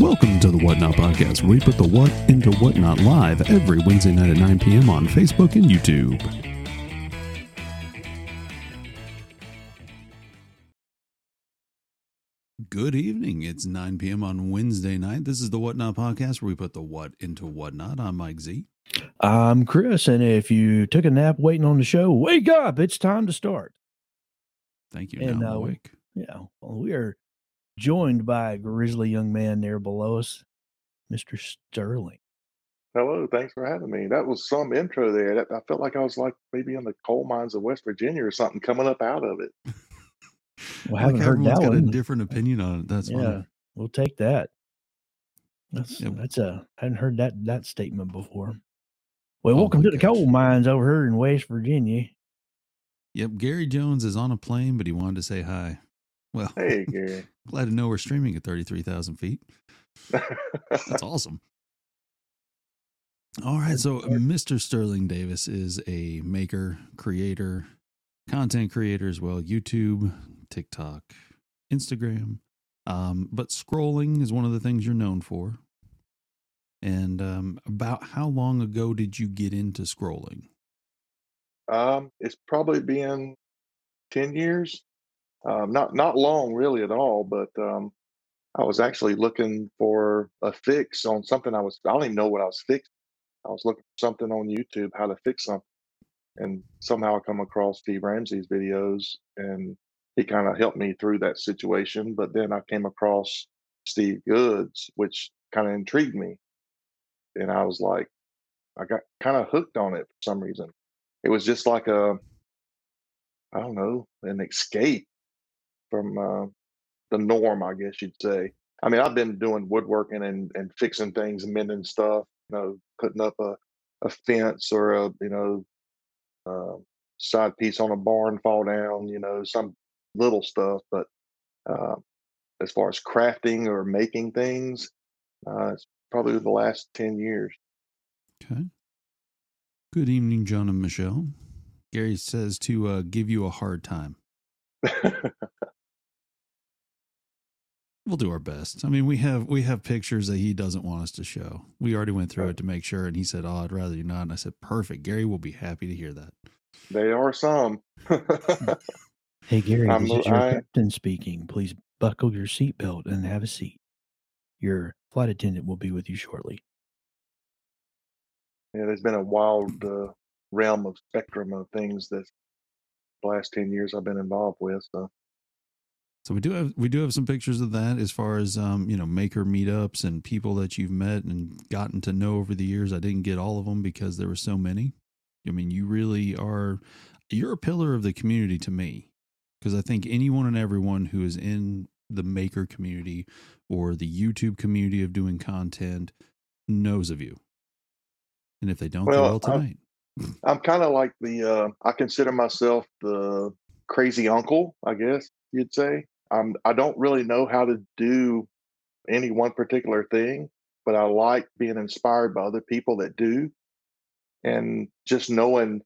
Welcome to the Whatnot Podcast, where we put the what into whatnot live every Wednesday night at 9 p.m. on Facebook and YouTube. Good evening. It's 9 p.m. on Wednesday night. This is the Whatnot Podcast, where we put the what into whatnot. I'm Mike Z. I'm Chris, and if you took a nap waiting on the show, wake up! It's time to start. Thank you. And, now I'm uh, awake. Yeah, well, we are joined by a grizzly young man there below us, Mr. Sterling. Hello, thanks for having me. That was some intro there. That, I felt like I was like maybe in the coal mines of West Virginia or something coming up out of it. Well, I haven't heard everyone's that got a different opinion on it. That's yeah, fine. we'll take that. That's Yeah. that's a I hadn't heard that that statement before. Well, Oh welcome my to the gosh. coal mines over here in West Virginia. Yep. Gary Jones is on a plane, but he wanted to say hi. Well, Hey, Gary. glad to know we're streaming at 33,000 feet. That's awesome. All right. So, Mr. Sterling Davis is a maker, creator, content creator as well YouTube, TikTok, Instagram. Um, but scrolling is one of the things you're known for. And um, about how long ago did you get into scrolling? um, it's probably been ten years. Um, not not long really at all, but um, I was actually looking for a fix on something. I was I don't even know what I was fixing. I was looking for something on YouTube how to fix something, and somehow I come across Steve Ramsey's videos, and he kind of helped me through that situation. But then I came across Steve Goods, which kind of intrigued me, and I was like, I got kind of hooked on it for some reason. It was just like a, I don't know, an escape from uh, the norm, I guess you'd say. I mean, I've been doing woodworking and, and fixing things, mending stuff, you know, putting up a, a fence or a, you know, uh, side piece on a barn fall down, you know, some little stuff. But uh, as far as crafting or making things, uh, it's probably the last 10 years. Okay. Good evening, John and Michelle. Gary says to uh, give you a hard time. We'll do our best. I mean, we have we have pictures that he doesn't want us to show. We already went through Right. it to make sure, and he said, "Oh, I'd rather you not." And I said, "Perfect." Gary will be happy to hear that. they are some. Hey Gary, I'm this is your I- captain speaking. Please buckle your seatbelt and have a seat. Your flight attendant will be with you shortly. Yeah, there's been a wild uh, realm of spectrum of things that the last 10 years I've been involved with. So, So we do have we do have some pictures of that as far as um, you know maker meetups and people that you've met and gotten to know over the years. I didn't get all of them because there were so many. I mean, you really are you're a pillar of the community to me because I think anyone and everyone who is in the maker community or the YouTube community of doing content knows of you. And if they don't, they Well, will I'm- tonight. I'm kind of like the, uh, I consider myself the crazy uncle, I guess you'd say. I don't really know how to do any one particular thing, but I like being inspired by other people that do. And just knowing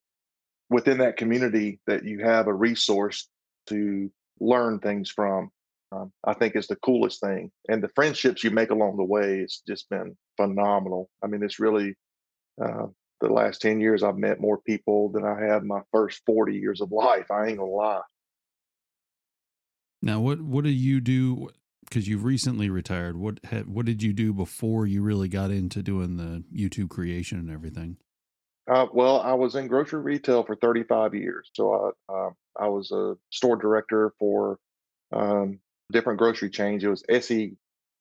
within that community that you have a resource to learn things from, um, I think is the coolest thing. And the friendships you make along the way, it's just been phenomenal. I mean, it's really, uh, the last 10 years, I've met more people than I have my first 40 years of life. I ain't gonna lie. Now, what what do you do? Because you've recently retired. What had, what did you do before you really got into doing the YouTube creation and everything? Uh, well, I was in grocery retail for 35 years. So I, uh, I was a store director for um, different grocery chains. It was SE,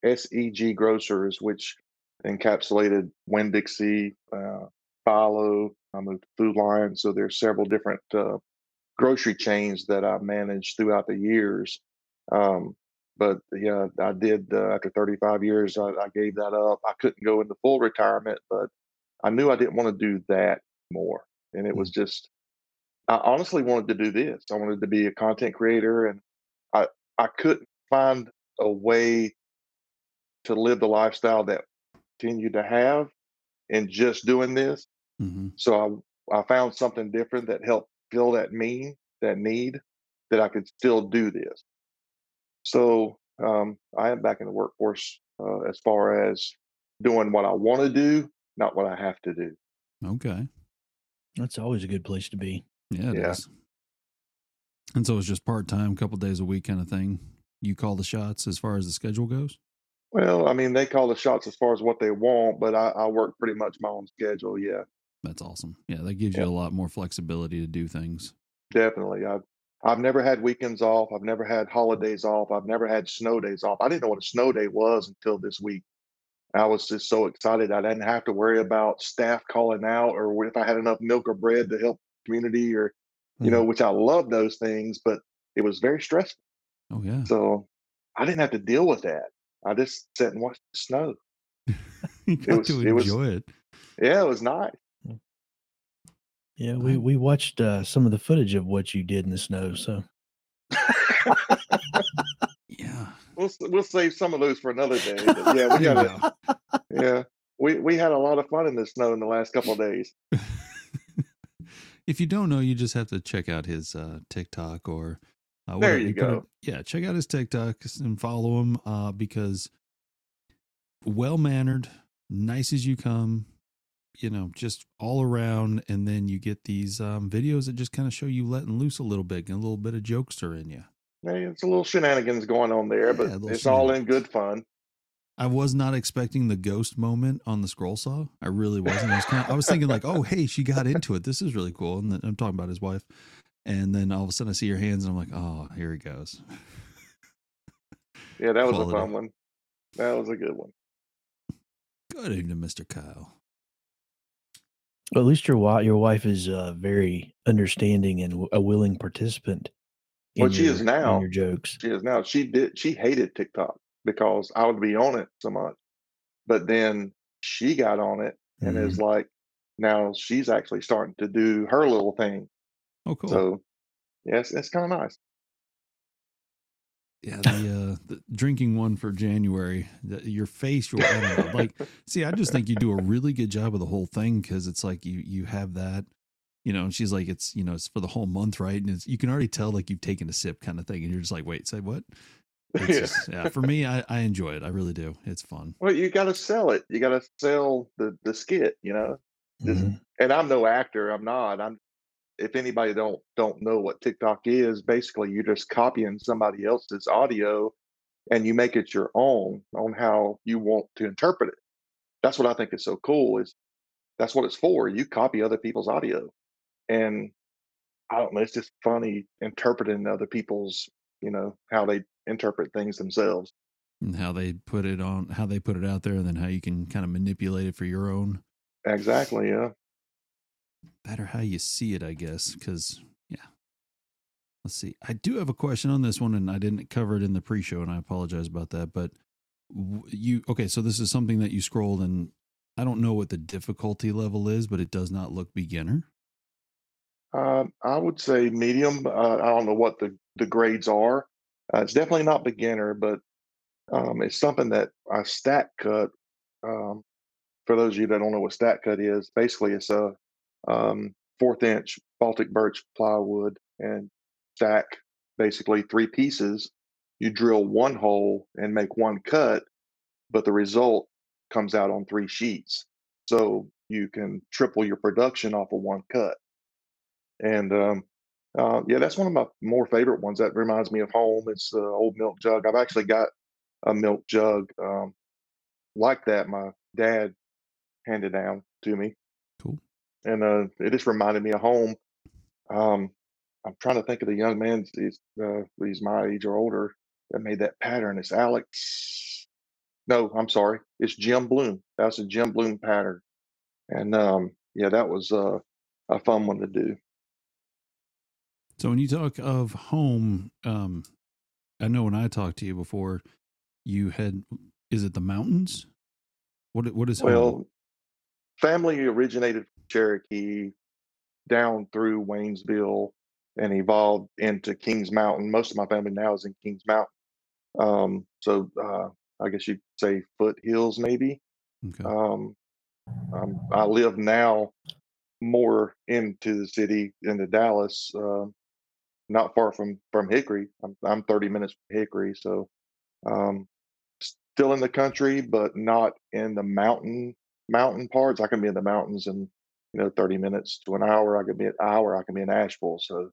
SEG Grocers, which encapsulated Winn Dixie, uh, BI-LO. I moved to Food Lion. So there's several different uh, grocery chains that I managed throughout the years. Um, but yeah, I did uh, after 35 years, I, I gave that up. I couldn't go into full retirement, but I knew I didn't want to do that more. And it was just, I honestly wanted to do this. I wanted to be a content creator and I, I couldn't find a way to live the lifestyle that I continued to have in just doing this. hmm So I, I found something different that helped fill that mean, that need that I could still do this. So um, I am back in the workforce uh, as far as doing what I want to do, not what I have to do. Okay. That's always a good place to be. Yeah, it is. Yeah. And so it's just part time, couple days a week kind of thing. You call the shots as far as the schedule goes. Well, I mean, they call the shots as far as what they want, but I, I work pretty much my own schedule. Yeah, That's awesome. Yeah, that gives you a lot more flexibility to do things. definitely. I've I've never had weekends off. I've never had holidays off. I've never had snow days off. I didn't know what a snow day was until this week. I was just so excited. I didn't have to worry about staff calling out or if I had enough milk or bread to help community or you know, mm-hmm. which I love those things, but it was very stressful. Oh yeah. So I didn't have to deal with that. I just sat and watched the snow. you got was- to it was- enjoy it. Yeah, it was nice. Yeah, we, we watched uh, some of the footage of what you did in the snow. So Yeah. we'll we'll save some of those for another day. But yeah, we got you a, go. yeah. We we had a lot of fun in the snow in the last couple of days. if you don't know, you just have to check out his uh, TikTok or uh, There whatever. you put it- go. yeah, check out his TikTok and follow him uh, because well mannered, nice as you come, you know, just all around. And then you get these um, videos that just kind of show you letting loose a little bit and a little bit of jokester in you. Hey, it's a little shenanigans going on there, Yeah, but it's all in good fun. I was not expecting the ghost moment on the scroll saw. I really wasn't. I was kind of, I was thinking like, oh, hey, she got into it. This is really cool. And then I'm talking about his wife. And then all of a sudden I see her hands and I'm like, oh, here he goes. Yeah, that was Quality. a fun one. That was a good one. Good evening, Mr. Kyle. Well, at least your wife your wife is uh, very understanding and w- a willing participant. in Well, she is your- in now. your jokes. She is now. She did. She hated TikTok because I would be on it so much, but then she got on it and Mhm. is like, now she's actually starting to do her little thing. Oh, cool. So, yes, it's kind of nice. Yeah, the, uh, the drinking one for January, the, your face, your I like, see, I just think you do a really good job of the whole thing because it's like you you have that, you know. And she's like, it's you know, it's for the whole month, right? And it's, you can already tell like you've taken a sip, kind of thing, and you're just like, wait, say what? It's Yeah. just, yeah, for me, I, I enjoy it. I really do. It's fun. Well, you got to sell it. You got to sell the the skit, you know. Mhm. And I'm no actor. I'm not. I'm. If anybody don't don't know what TikTok is, basically you're just copying somebody else's audio, and you make it your own on how you want to interpret it. That's what I think is so cool. Is that's what it's for. You copy other people's audio, and I don't know. It's just funny interpreting other people's, you know, how they interpret things themselves. And how they put it on, how they put it out there, and then how you can kind of manipulate it for your own. Exactly. Yeah. Better how you see it, I guess. Because yeah, let's see. I do have a question on this one, and I didn't cover it in the pre-show, and I apologize about that. But you okay? So this is something that you scrolled, and I don't know what the difficulty level is, but it does not look beginner. Um, I would say medium. Uh, I don't know what the, the grades are. Uh, it's definitely not beginner, but um, it's something that I stat cut. Um, for those of you that don't know what stat cut is, basically it's a um, fourth inch Baltic birch plywood and stack basically three pieces. You drill one hole and make one cut, but the result comes out on three sheets. So you can triple your production off of one cut. And um, uh, yeah, that's one of my more favorite ones. That reminds me of home. It's the old milk jug. I've actually got a milk jug um, like that. My dad handed down to me. And uh, it just reminded me of home. Um, I'm trying to think of the young man. He's uh, he's my age or older that made that pattern. It's Alex. No, I'm sorry. It's Jim Bloom. That's a Jim Bloom pattern, and um, yeah, that was uh, a fun one to do. So when you talk of home, um, I know when I talked to you before, you had is it the mountains? What what is home? Well, family originated Cherokee down through Waynesville and evolved into Kings Mountain. Most of my family now is in Kings Mountain. Um, so uh, I guess you'd say foothills, maybe. Okay. Um, um, I live now more into the city, into Dallas, uh, not far from from Hickory. I'm, I'm 30 minutes from Hickory, so um, still in the country, but not in the mountain mountain parts. I can be in the mountains in you know 30 minutes to an hour. I could be an hour. I can be in Asheville. So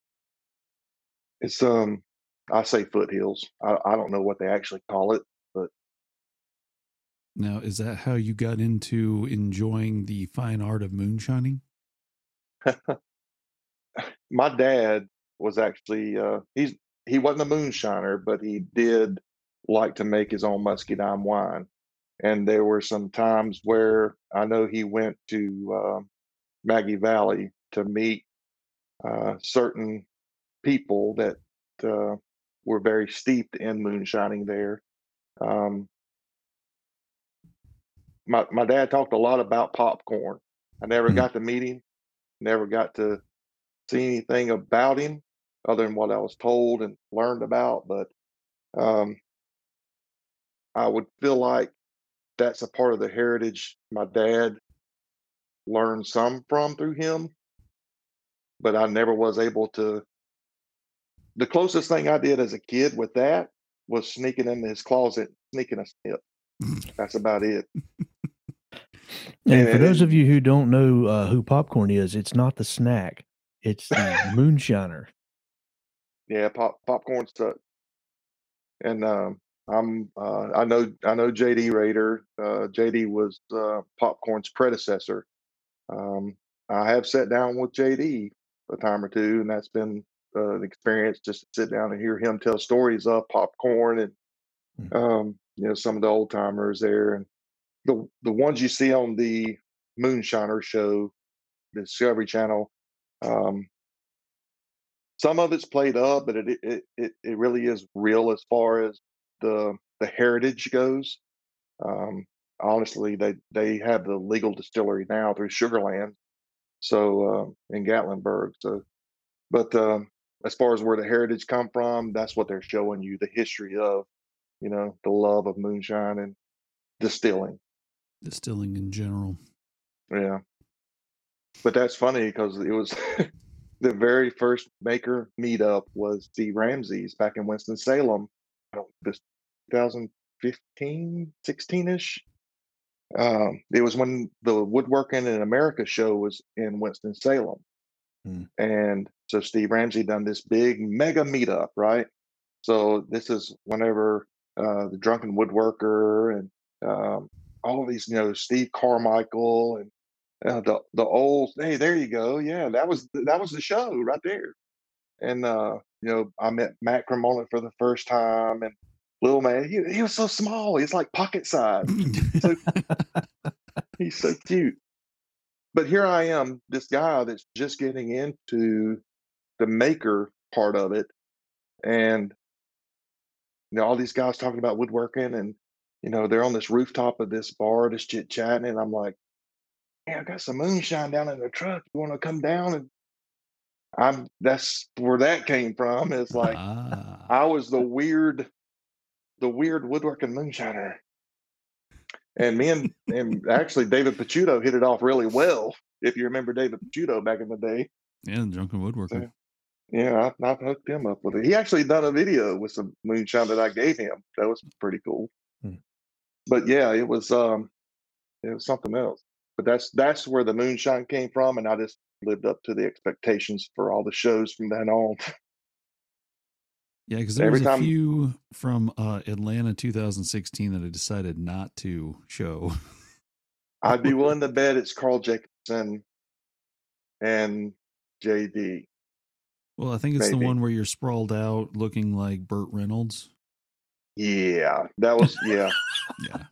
it's um I say foothills. I, I don't know what they actually call it, but Now, is that how you got into enjoying the fine art of moonshining? my dad was actually uh he's he wasn't a moonshiner, but he did like to make his own muscadine wine. And there were some times where I know he went to uh, Maggie Valley to meet uh, certain people that uh, were very steeped in moonshining there. Um, my my dad talked a lot about popcorn. I never Hmm. got to meet him, never got to see anything about him other than what I was told and learned about. But um, I would feel like that's a part of the heritage my dad learned some from through him, but I never was able to. The closest thing I did as a kid with that was sneaking in his closet, sneaking a snip. That's about it. And for And- those of you who don't know uh, who popcorn is, it's not the snack; it's the moonshiner. Yeah, pop popcorn stuff. And um, I'm uh, I know I know JD Raider. Uh, JD was uh, popcorn's predecessor. Um, I have sat down with JD a time or two, and that's been uh, an experience just to sit down and hear him tell stories of popcorn and Mm. um, you know some of the old timers there and the the ones you see on the Moonshiner show, Discovery Channel. Um, some of it's played up, but it it it, it really is real as far as the the heritage goes. Um, honestly, they they have the legal distillery now through Sugarland, so um, in Gatlinburg. So, but um, as far as where the heritage come from, that's what they're showing you the history of, you know, the love of moonshine and distilling. Distilling in general. Yeah. But that's funny because it was the very first maker meetup was the Ramsey's back in. I don't this 2015, 16-ish. Um, it was when the Woodworking in America show was in Winston-Salem. Hmm. And so Steve Ramsey done this big mega meetup, right? So this is whenever uh, the drunken woodworker and um, all of these, you know, Steve Carmichael and uh, the the old. Hey, there you go. Yeah, that was that was the show right there. And uh, you know, I met Matt Cremona for the first time, and little man, he, he was so small. He's like pocket size. So he's so cute. But here I am, this guy that's just getting into the maker part of it, and you know, all these guys talking about woodworking, and you know, they're on this rooftop of this bar, just chit chatting, and I'm like, "Yeah, I got some moonshine down in the truck. You want to come down?" And I'm that's where that came from. It's like ah, I was the weird, the weird woodworking moonshiner. And me and, and actually David Picciuto hit it off really well. If you remember David Picciuto back in the day, yeah, the drunken woodworking. yeah, I, I hooked him up with it. He actually done a video with some moonshine that I gave him. That was pretty cool. Hmm. But yeah, it was um, it was something else. But that's that's where the moonshine came from, and I just lived up to the expectations for all the shows from then on. Yeah, because there Every was a time- few from uh, Atlanta 2016 that I decided not to show. I'd be willing to bet it's Carl Jacobson and JD. Well, I think it's Maybe. the one where you're sprawled out looking like Burt Reynolds. Yeah, that was yeah. Yeah.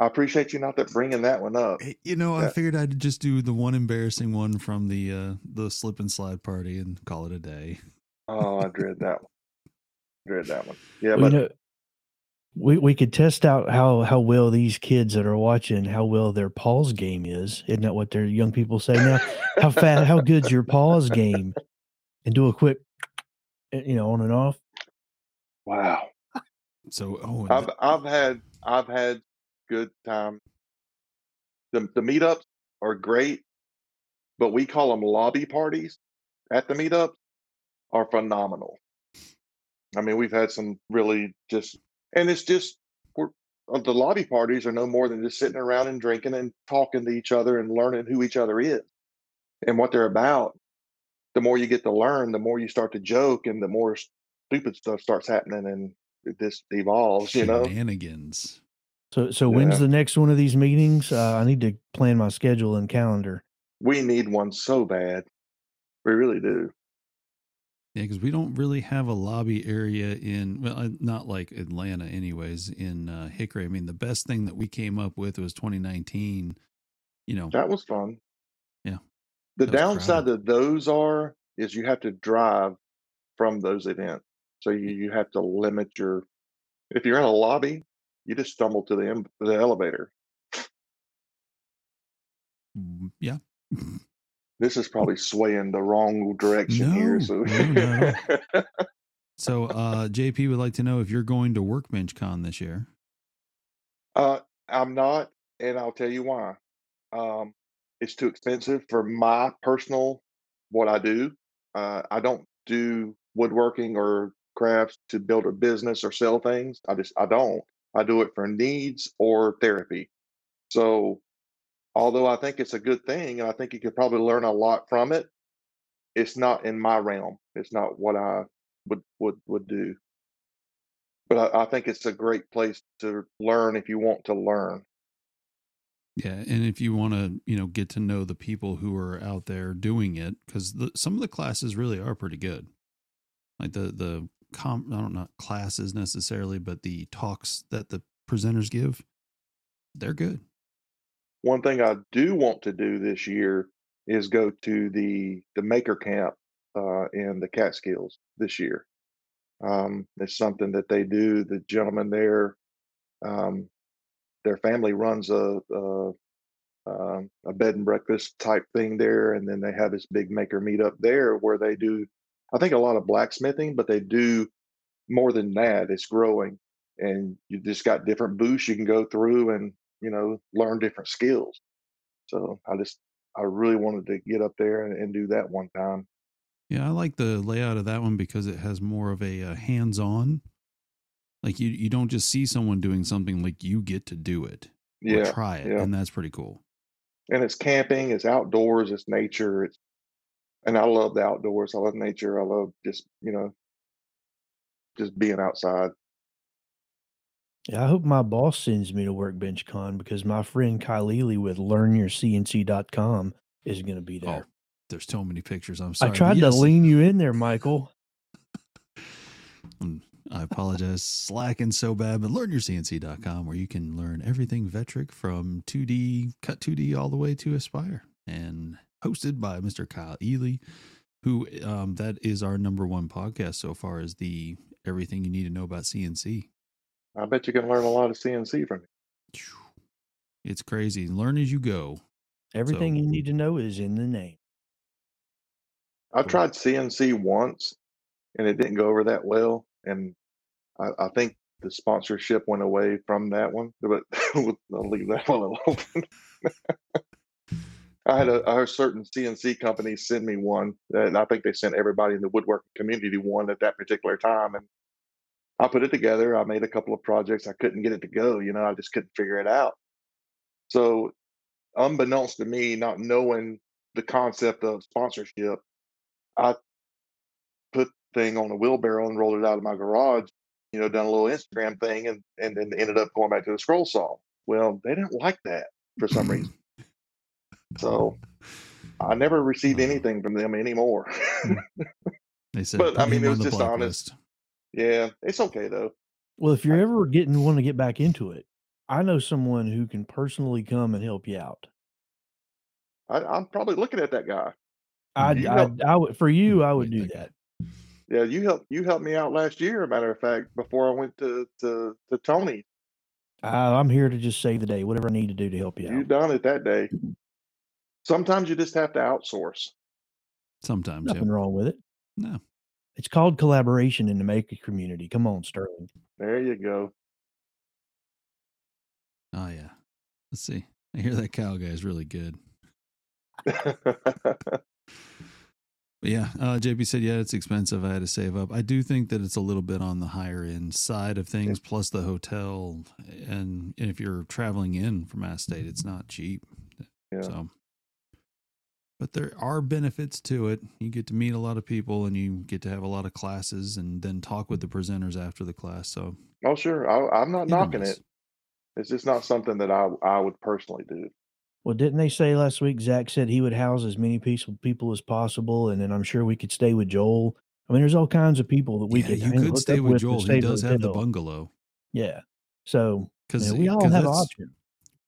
I appreciate you not that bringing that one up. You know, I figured I'd just do the one embarrassing one from the uh, the slip and slide party and call it a day. Oh, I dread that one. Dread that one. Yeah, Well, but you know, we we could test out how how well these kids that are watching how well their pause game is. Isn't that what their young people say now? how fast? How good's your pause game? And do a quick, eh, you know, on and off. wow. So, oh, I've I've had I've had good time. The the meetups are great, but we call them lobby parties at the meetups are phenomenal. I mean, we've had some really just and it's just we're uh, the lobby parties are no more than just sitting around and drinking and talking to each other and learning who each other is and what they're about. The more you get to learn, the more you start to joke, and the more stupid stuff starts happening, and this evolves. You know, Shenanigans. So, so when's the next one of these meetings? Uh, I need to plan my schedule and calendar. we need one so bad. We really do. Yeah, because we don't really have a lobby area in, well, uh, not like Atlanta, anyways, in uh, Hickory. I mean, the best thing that we came up with was 2019. You know, That was fun. Yeah. The That downside crowded. to those are is you have to drive from those events. So you, you have to limit your if you're in a lobby, you just stumble to the the elevator. mm, yeah. This is probably swaying the wrong direction here. So no, at So, uh, JP would like to know if you're going to Workbench Con this year. uh, I'm not, and I'll tell you why. Um, it's too expensive for my personal what I do. Uh, I don't do woodworking or crafts to build a business or sell things. I just I don't. I do it for needs or therapy. So, although I think it's a good thing, and I think you could probably learn a lot from it, it's not in my realm. It's not what I would would would do. But I, I think it's a great place to learn if you want to learn. Yeah, and if you want to, you know, get to know the people who are out there doing it, because some of the classes really are pretty good. Like the the com, I don't know classes necessarily, but the talks that the presenters give, they're good. One thing I do want to do this year is go to the the maker camp uh, in the Catskills this year. Um, it's something that they do. The gentleman there, um, their family runs a, a um, a bed and breakfast type thing there, and then they have this big maker meetup there where they do, I think, a lot of blacksmithing, but they do more than that. It's growing, and you just got different booths you can go through and you know learn different skills. So I just I really wanted to get up there and, and do that one time. Yeah, I like the layout of that one because it has more of a uh, hands-on. Like you, you don't just see someone doing something; like you get to do it or Yeah, try it, yeah. and that's pretty cool. and it's camping, it's outdoors, it's nature, it's and I love the outdoors. I love nature. I love just you know just being outside. Yeah, I hope my boss sends me to Workbench Con because my friend Kyle Ely with LearnYourCNC.com is going to be there. Oh, there's so many pictures. I'm sorry. I tried yes, to lean you in there, Michael. Mm, I apologize. Slacking so bad, but learnyourcnc.com where you can learn everything Vetric from 2D, cut 2D all the way to Aspire. And hosted by Mr. Kyle Ely, who um, that is our number one podcast so far is the everything you need to know about CNC. I bet you can learn a lot of CNC from it. It's crazy. Learn as you go. Everything So- you need to know is in the name. I tried CNC once, and it didn't go over that well, and I, I think the sponsorship went away from that one. But I'll leave that one alone. I had a, I had a certain CNC company send me one, and I think they sent everybody in the woodworking community one at that particular time, and I put it together. I made a couple of projects. I couldn't get it to go. You know, I just couldn't figure it out. So, unbeknownst to me, not knowing the concept of sponsorship, I put the thing on a wheelbarrow and rolled it out of my garage. You know, done a little Instagram thing, and and then ended up going back to the scroll saw. Well, they didn't like that for some reason. So I never received anything from them anymore. They said, But, I mean, it was just blacklist." honest. Yeah, it's okay though. Well, if you're I- ever getting want to get back into it, I know someone who can personally come and help you out. I, I'm probably looking at that guy. I, You I, help- I would for hmm, you, I would do that Yeah, you helped you helped me out last year. Matter of fact, before I went to to, to Tony, I, I'm here to just save the day, whatever I need to do to help you out. you out. done it that day. Sometimes you just have to outsource. Sometimes, yeah. Nothing wrong with it. No. It's called collaboration in the maker community. Come on, Sterling. There you go. Oh yeah. Let's see. I hear that cow guy is really good. But yeah, uh, JP said, yeah, it's expensive. I had to save up. I do think that it's a little bit on the higher end side of things, plus the hotel. And, and if you're traveling in from Mass State, it's not cheap. Yeah. So, but there are benefits to it. You get to meet a lot of people and you get to have a lot of classes and then talk with the presenters after the class. So, Oh, sure. I, I'm not knocking it. It's just not something that I I would personally do. Well, didn't they say last week Zach said he would house as many peaceful people as possible, and then I'm sure we could stay with Joel. I mean, there's all kinds of people that we yeah, could you could stay up with Joel. He does have the bungalow. Yeah, so Because yeah, we all have options.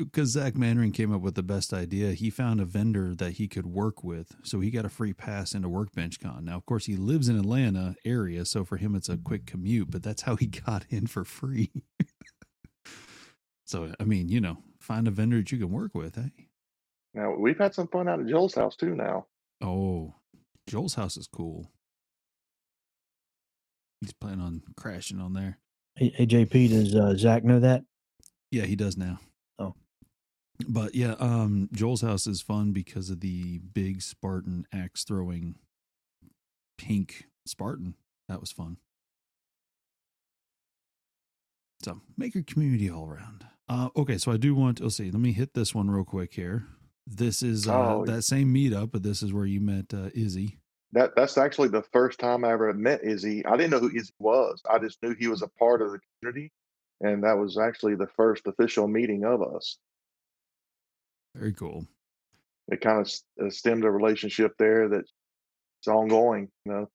Because Zach Mannering came up with the best idea. He found a vendor that he could work with, so he got a free pass into Workbench Con. Now, of course, he lives in Atlanta area, so for him it's a quick commute. But that's how he got in for free. so I mean, you know, find a vendor that you can work with. Hey, Now we've had some fun out at Joel's house too. Now oh, Joel's house is cool. He's planning on crashing on there. Hey, hey, JP, does uh, Zach know that? Yeah, he does now. But yeah, um Joel's house is fun because of the big Spartan axe throwing pink Spartan. That was fun. So make your community all around. Uh okay, so I do want let's see, let me hit this one real quick here. This is uh Oh. that same meetup, but this is where you met uh Izzy. that that's actually the first time I ever met Izzy. I didn't know who Izzy was. I just knew he was a part of the community, and that was actually the first official meeting of us. Very cool. It kind of stemmed a relationship there that's it's ongoing. You know,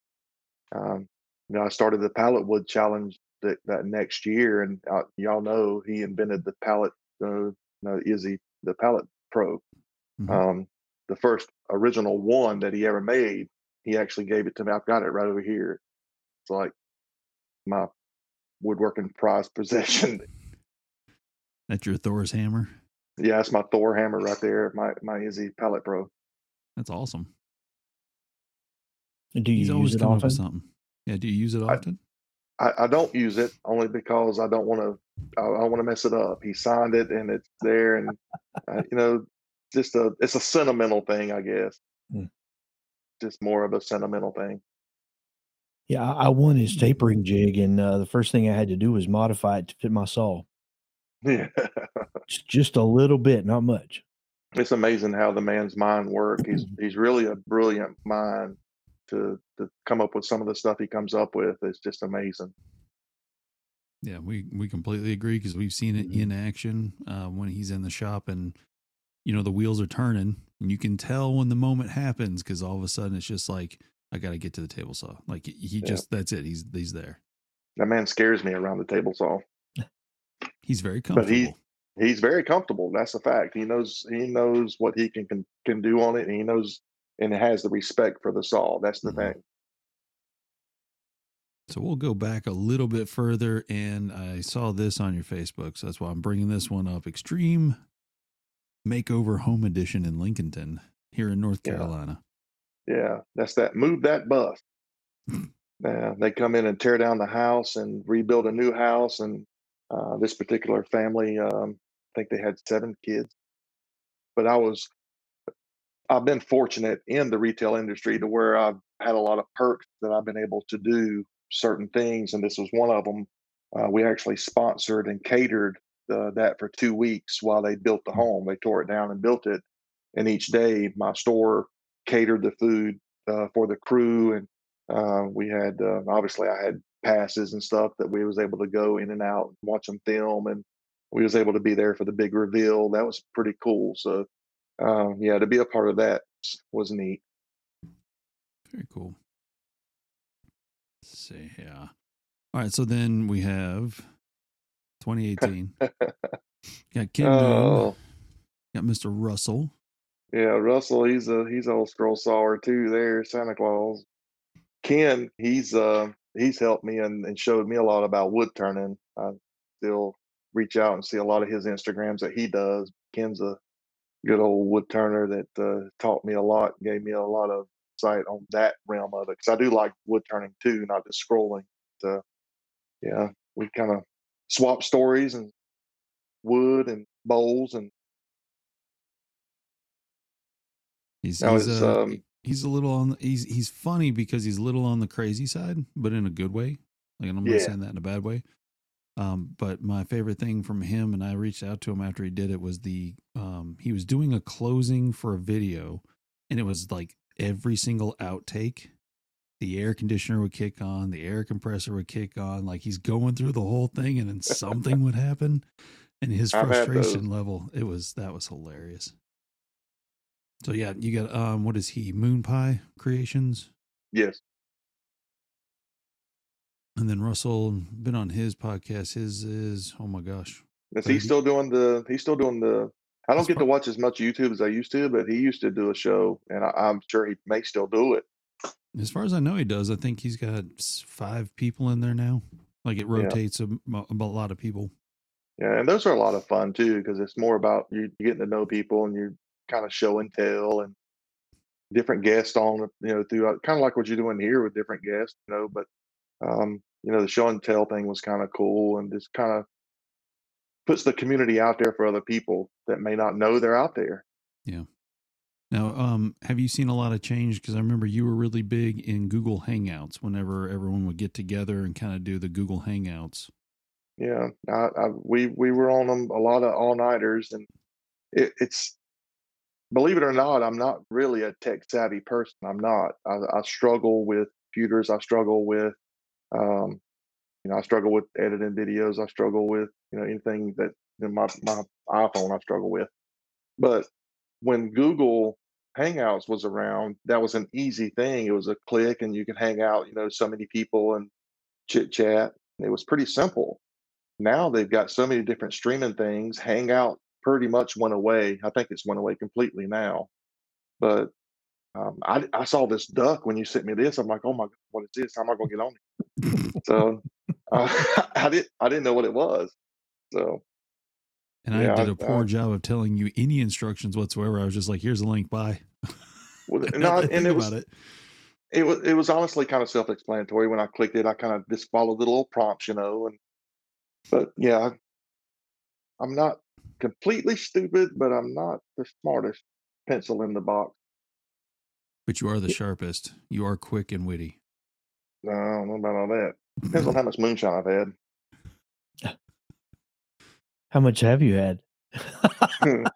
um, you know, I started the pallet wood challenge that, that next year, and uh, y'all know he invented the pallet. Uh, no, Izzy, the pallet pro. Mhm. Um, the first original one that he ever made, he actually gave it to me. I've got it right over here. It's like my woodworking prize possession. That's your Thor's hammer. Yeah, that's my Thor hammer right there. My my Izzy Pallet Pro. That's awesome. Do you He's use always it coming often? something. Yeah, do you use it often? I, I don't use it only because I don't want to. I, I want to mess it up. He signed it and it's there, and uh, you know, just a it's a sentimental thing, I guess. Hmm. Just more of a sentimental thing. Yeah, I, I won his tapering jig, and uh, the first thing I had to do was modify it to fit my saw. Yeah, Just, just a little bit, not much. it's amazing how the man's mind works. He's he's really a brilliant mind to to come up with some of the stuff he comes up with. It's just amazing. Yeah, we we completely agree because we've seen it Mhm. in action uh, when he's in the shop and you know the wheels are turning and you can tell when the moment happens because all of a sudden it's just like I got to get to the table saw. Like he Yeah. just that's it. He's he's there. That man scares me around the table saw. He's very But comfortable. he- He's very comfortable. That's a fact. He knows he knows what he can can, can do on it, and he knows and has the respect for the saw. That's the Mhm. thing. So we'll go back a little bit further, and I saw this on your Facebook, so that's why I'm bringing this one up. Extreme Makeover Home Edition in Lincolnton, here in North Yeah. Carolina. Yeah, that's that. Move that bus. Yeah, they come in and tear down the house and rebuild a new house. And uh, this particular family, um, I think they had seven kids. But I was, I've been fortunate in the retail industry to where I've had a lot of perks that I've been able to do certain things, and this was one of them. Uh, we actually sponsored and catered uh, that for two weeks while they built the home. They tore it down and built it, and each day my store catered the food uh, for the crew, and uh, we had uh, obviously I had passes and stuff that we was able to go in and out and watch them film, and we was able to be there for the big reveal. That was pretty cool. So uh, yeah, to be a part of that was neat. Very cool. Let's see, yeah. All right, so then we have 2018. got Ken Moon, Oh got Mr. Russell. yeah, Russell, he's a he's a old scroll sawer too. There, Santa Claus. Ken, he's uh he's helped me and, and showed me a lot about wood turning. I still reach out and see a lot of his Instagrams that he does. Ken's a good old wood turner that uh, taught me a lot, gave me a lot of sight on that realm of it. Because I do like wood turning too, not just scrolling. So yeah, we kind of swap stories and wood and bowls and He's, he's uh, um, he's a little on. The, he's he's funny because he's a little on the crazy side, but in a good way. Like I'm not Yeah. saying that in a bad way. Um, but my favorite thing from him, and I reached out to him after he did it, was the um, he was doing a closing for a video, and it was like every single outtake. The air conditioner would kick on, the air compressor would kick on, like he's going through the whole thing, and then something would happen, and his frustration level, it was that was hilarious. So yeah, you got um, what is he? Moon Pie Creations, Yes. and then Russell been on his podcast. His is oh my gosh, Is he still doing the? He's still doing the. I don't That's get to watch as much YouTube as I used to, but he used to do a show, and I, I'm sure he may still do it. As far as I know, he does. I think he's got five people in there now. Like it rotates a, a lot of people. Yeah, and those are a lot of fun too because it's more about you getting to know people and you kind of show and tell and different guests on you know throughout kind of like what you're doing here with different guests, you know. But um, you know, the show and tell thing was kind of cool and just kind of puts the community out there for other people that may not know they're out there. Yeah. Now, um, have you seen a lot of change? Because I remember you were really big in Google Hangouts. Whenever everyone would get together and kind of do the Google Hangouts. Yeah, I, I, we we were on them a lot of all nighters, and it, it's believe it or not, I'm not really a tech savvy person. I'm not. I, I struggle with computers. I struggle with, um, you know, I struggle with editing videos. I struggle with you know anything that you know, my my iPhone I struggle with. But when Google Hangouts was around, that was an easy thing. It was a click, and you could hang out. You know, so many people and chit chat. It was pretty simple now they've got so many different streaming things. Hangout pretty much went away. I think it's went away completely now. But um, I, I saw this duck when you sent me this. I'm like, oh my god, what is this? How am I going to get on it? so uh, I didn't I didn't know what it was. So And I Yeah, did a poor I- job of telling you any instructions whatsoever. I was just like, "Here's a link. Bye." well, no, and it was it. it was it was honestly kind of self-explanatory when I clicked it. I kind of just followed the little prompts, you know, and but yeah, I- I'm not completely stupid, but I'm not the smartest pencil in the box. But you are the sharpest. You are quick and witty. No, I don't know about all that. Depends on how much moonshine I've had. How much have you had?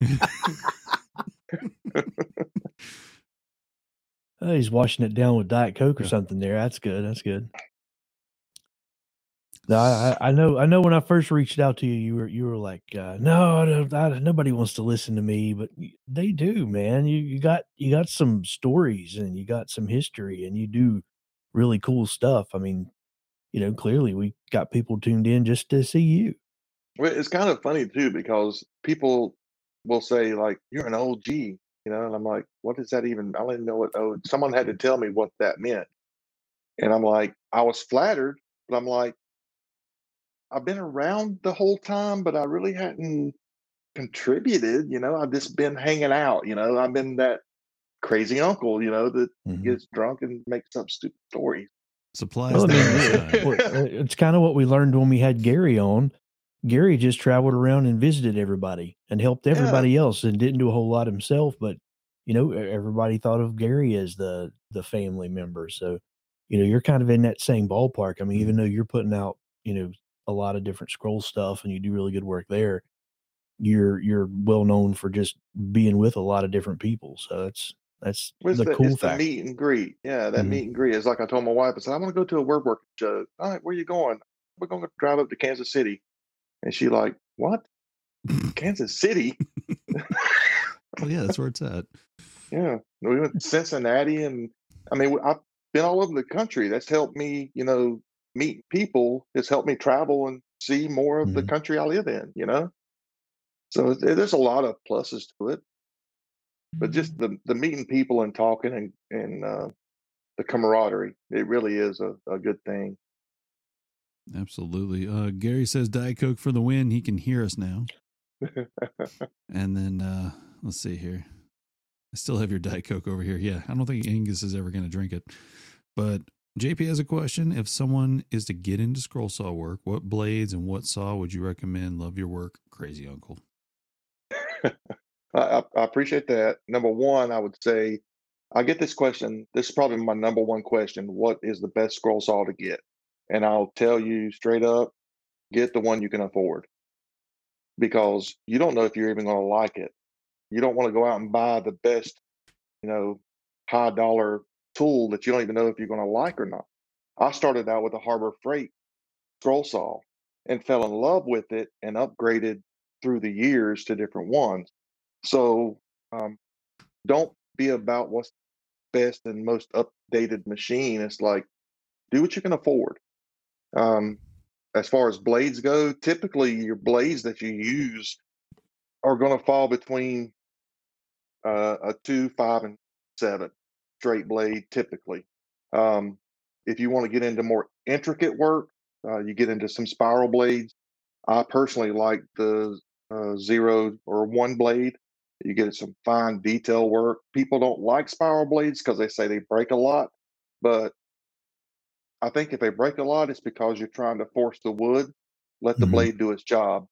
Oh, he's washing it down with Diet Coke or something there. That's good. That's good. No, I, I- know. I know. When I first reached out to you, you were you were like, uh, "No, I I, nobody wants to listen to me," but they do, man. You you got you got some stories and you got some history, and you do really cool stuff. I mean, you know, clearly we got people tuned in just to see you. Well, it's kind of funny too because people will say like, "You're an OG," you know, and I'm like, "What does that even?" I even know what. Oh, someone had to tell me what that meant, and I'm like, I was flattered, but I'm like, I've been around the whole time, but I really hadn't contributed. You know, I've just been hanging out. You know, I've been that crazy uncle, you know, that Mhm. gets drunk and makes up stupid stories. Supplies. Well, I mean, other side. Well, uh, it's kind of what we learned when we had Gary on. Gary just traveled around and visited everybody and helped Yeah. everybody else and didn't do a whole lot himself. But you know, everybody thought of Gary as the the family member. So, you know, you're kind of in that same ballpark. I mean, even though you're putting out, you know, a lot of different scroll stuff and you do really good work there, you're you're well known for just being with a lot of different people. So that's that's It's the the, cool it's the meet and greet. Yeah, that Mhm. meet and greet is like I told my wife. I said, I want to go to a word work show. All right, where you going? We're going to drive up to Kansas City. And she like, what? Kansas City? well, yeah, that's where it's at. Yeah. We went to Cincinnati, and I mean, I've been all over the country. That's helped me, you know, meet people. has helped me travel and see more of the Mhm. country I live in. You know, so there's a lot of pluses to it. But just the the meeting people and talking and and uh, the camaraderie, it really is a, a good thing. Absolutely. Uh, Gary says Diet Coke for the win. He can hear us now. And then uh, let's see here. I still have your Diet Coke over here. Yeah, I don't think Angus is ever going to drink it. But JP has a question. If someone is to get into scroll saw work, what blades and what saw would you recommend? Love your work, crazy uncle. I, I appreciate that. Number one, I would say I get this question. This is probably my number one question. What is the best scroll saw to get? And I'll tell you straight up, get the one you can afford because you don't know if you're even going to like it. You don't want to go out and buy the best, you know, high dollar tool that you don't even know if you're going to like or not. I started out with a Harbor Freight scroll saw and fell in love with it and upgraded through the years to different ones. So um, don't be about what's best and most updated machine. It's like do what you can afford. Um, as far as blades go, typically your blades that you use are going to fall between uh, a two, five, and seven straight blade typically. Um, if you want to get into more intricate work, uh, you get into some spiral blades. I personally like the uh, zero or one blade. You get some fine detail work. People don't like spiral blades because they say they break a lot, but I think if they break a lot, it's because you're trying to force the wood. Let the Mhm. blade do its job.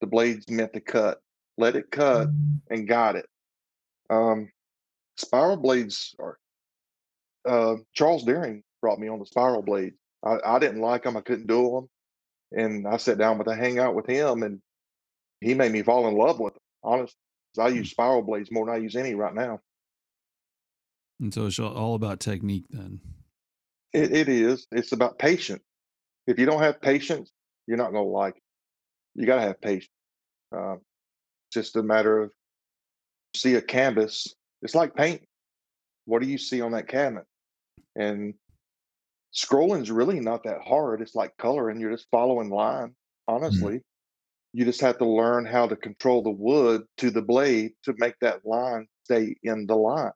The blade's meant to cut. Let it cut and guide it. Um, spiral blades are. Uh, Charles Deering brought me on the spiral blades. I, I didn't like them. I couldn't do them, and I sat down with a hangout with him, and he made me fall in love with them. Honestly, I use spiral blades more than I use any right now. And so it's all about technique then. It, it is. It's about patience. If you don't have patience, you're not going to like it. You got to have patience. Uh, it's just a matter of see a canvas. It's like paint. What do you see on that canvas? And scrolling's really not that hard. It's like coloring. You're just following line. Honestly, you just have to learn how to control the wood to the blade to make that line stay in the line.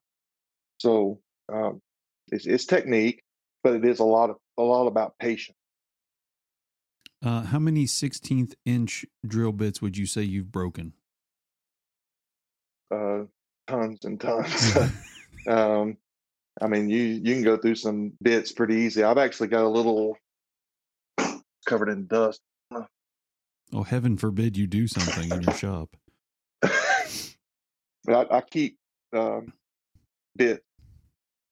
So um, it's, it's technique, but it is a lot of a lot about patience. Uh, how many 16th inch drill bits would you say you've broken? Uh, tons and tons. um, I mean, you you can go through some bits pretty easy. I've actually got a little covered in dust. oh, heaven forbid you do something in your shop. but I, I keep um, bit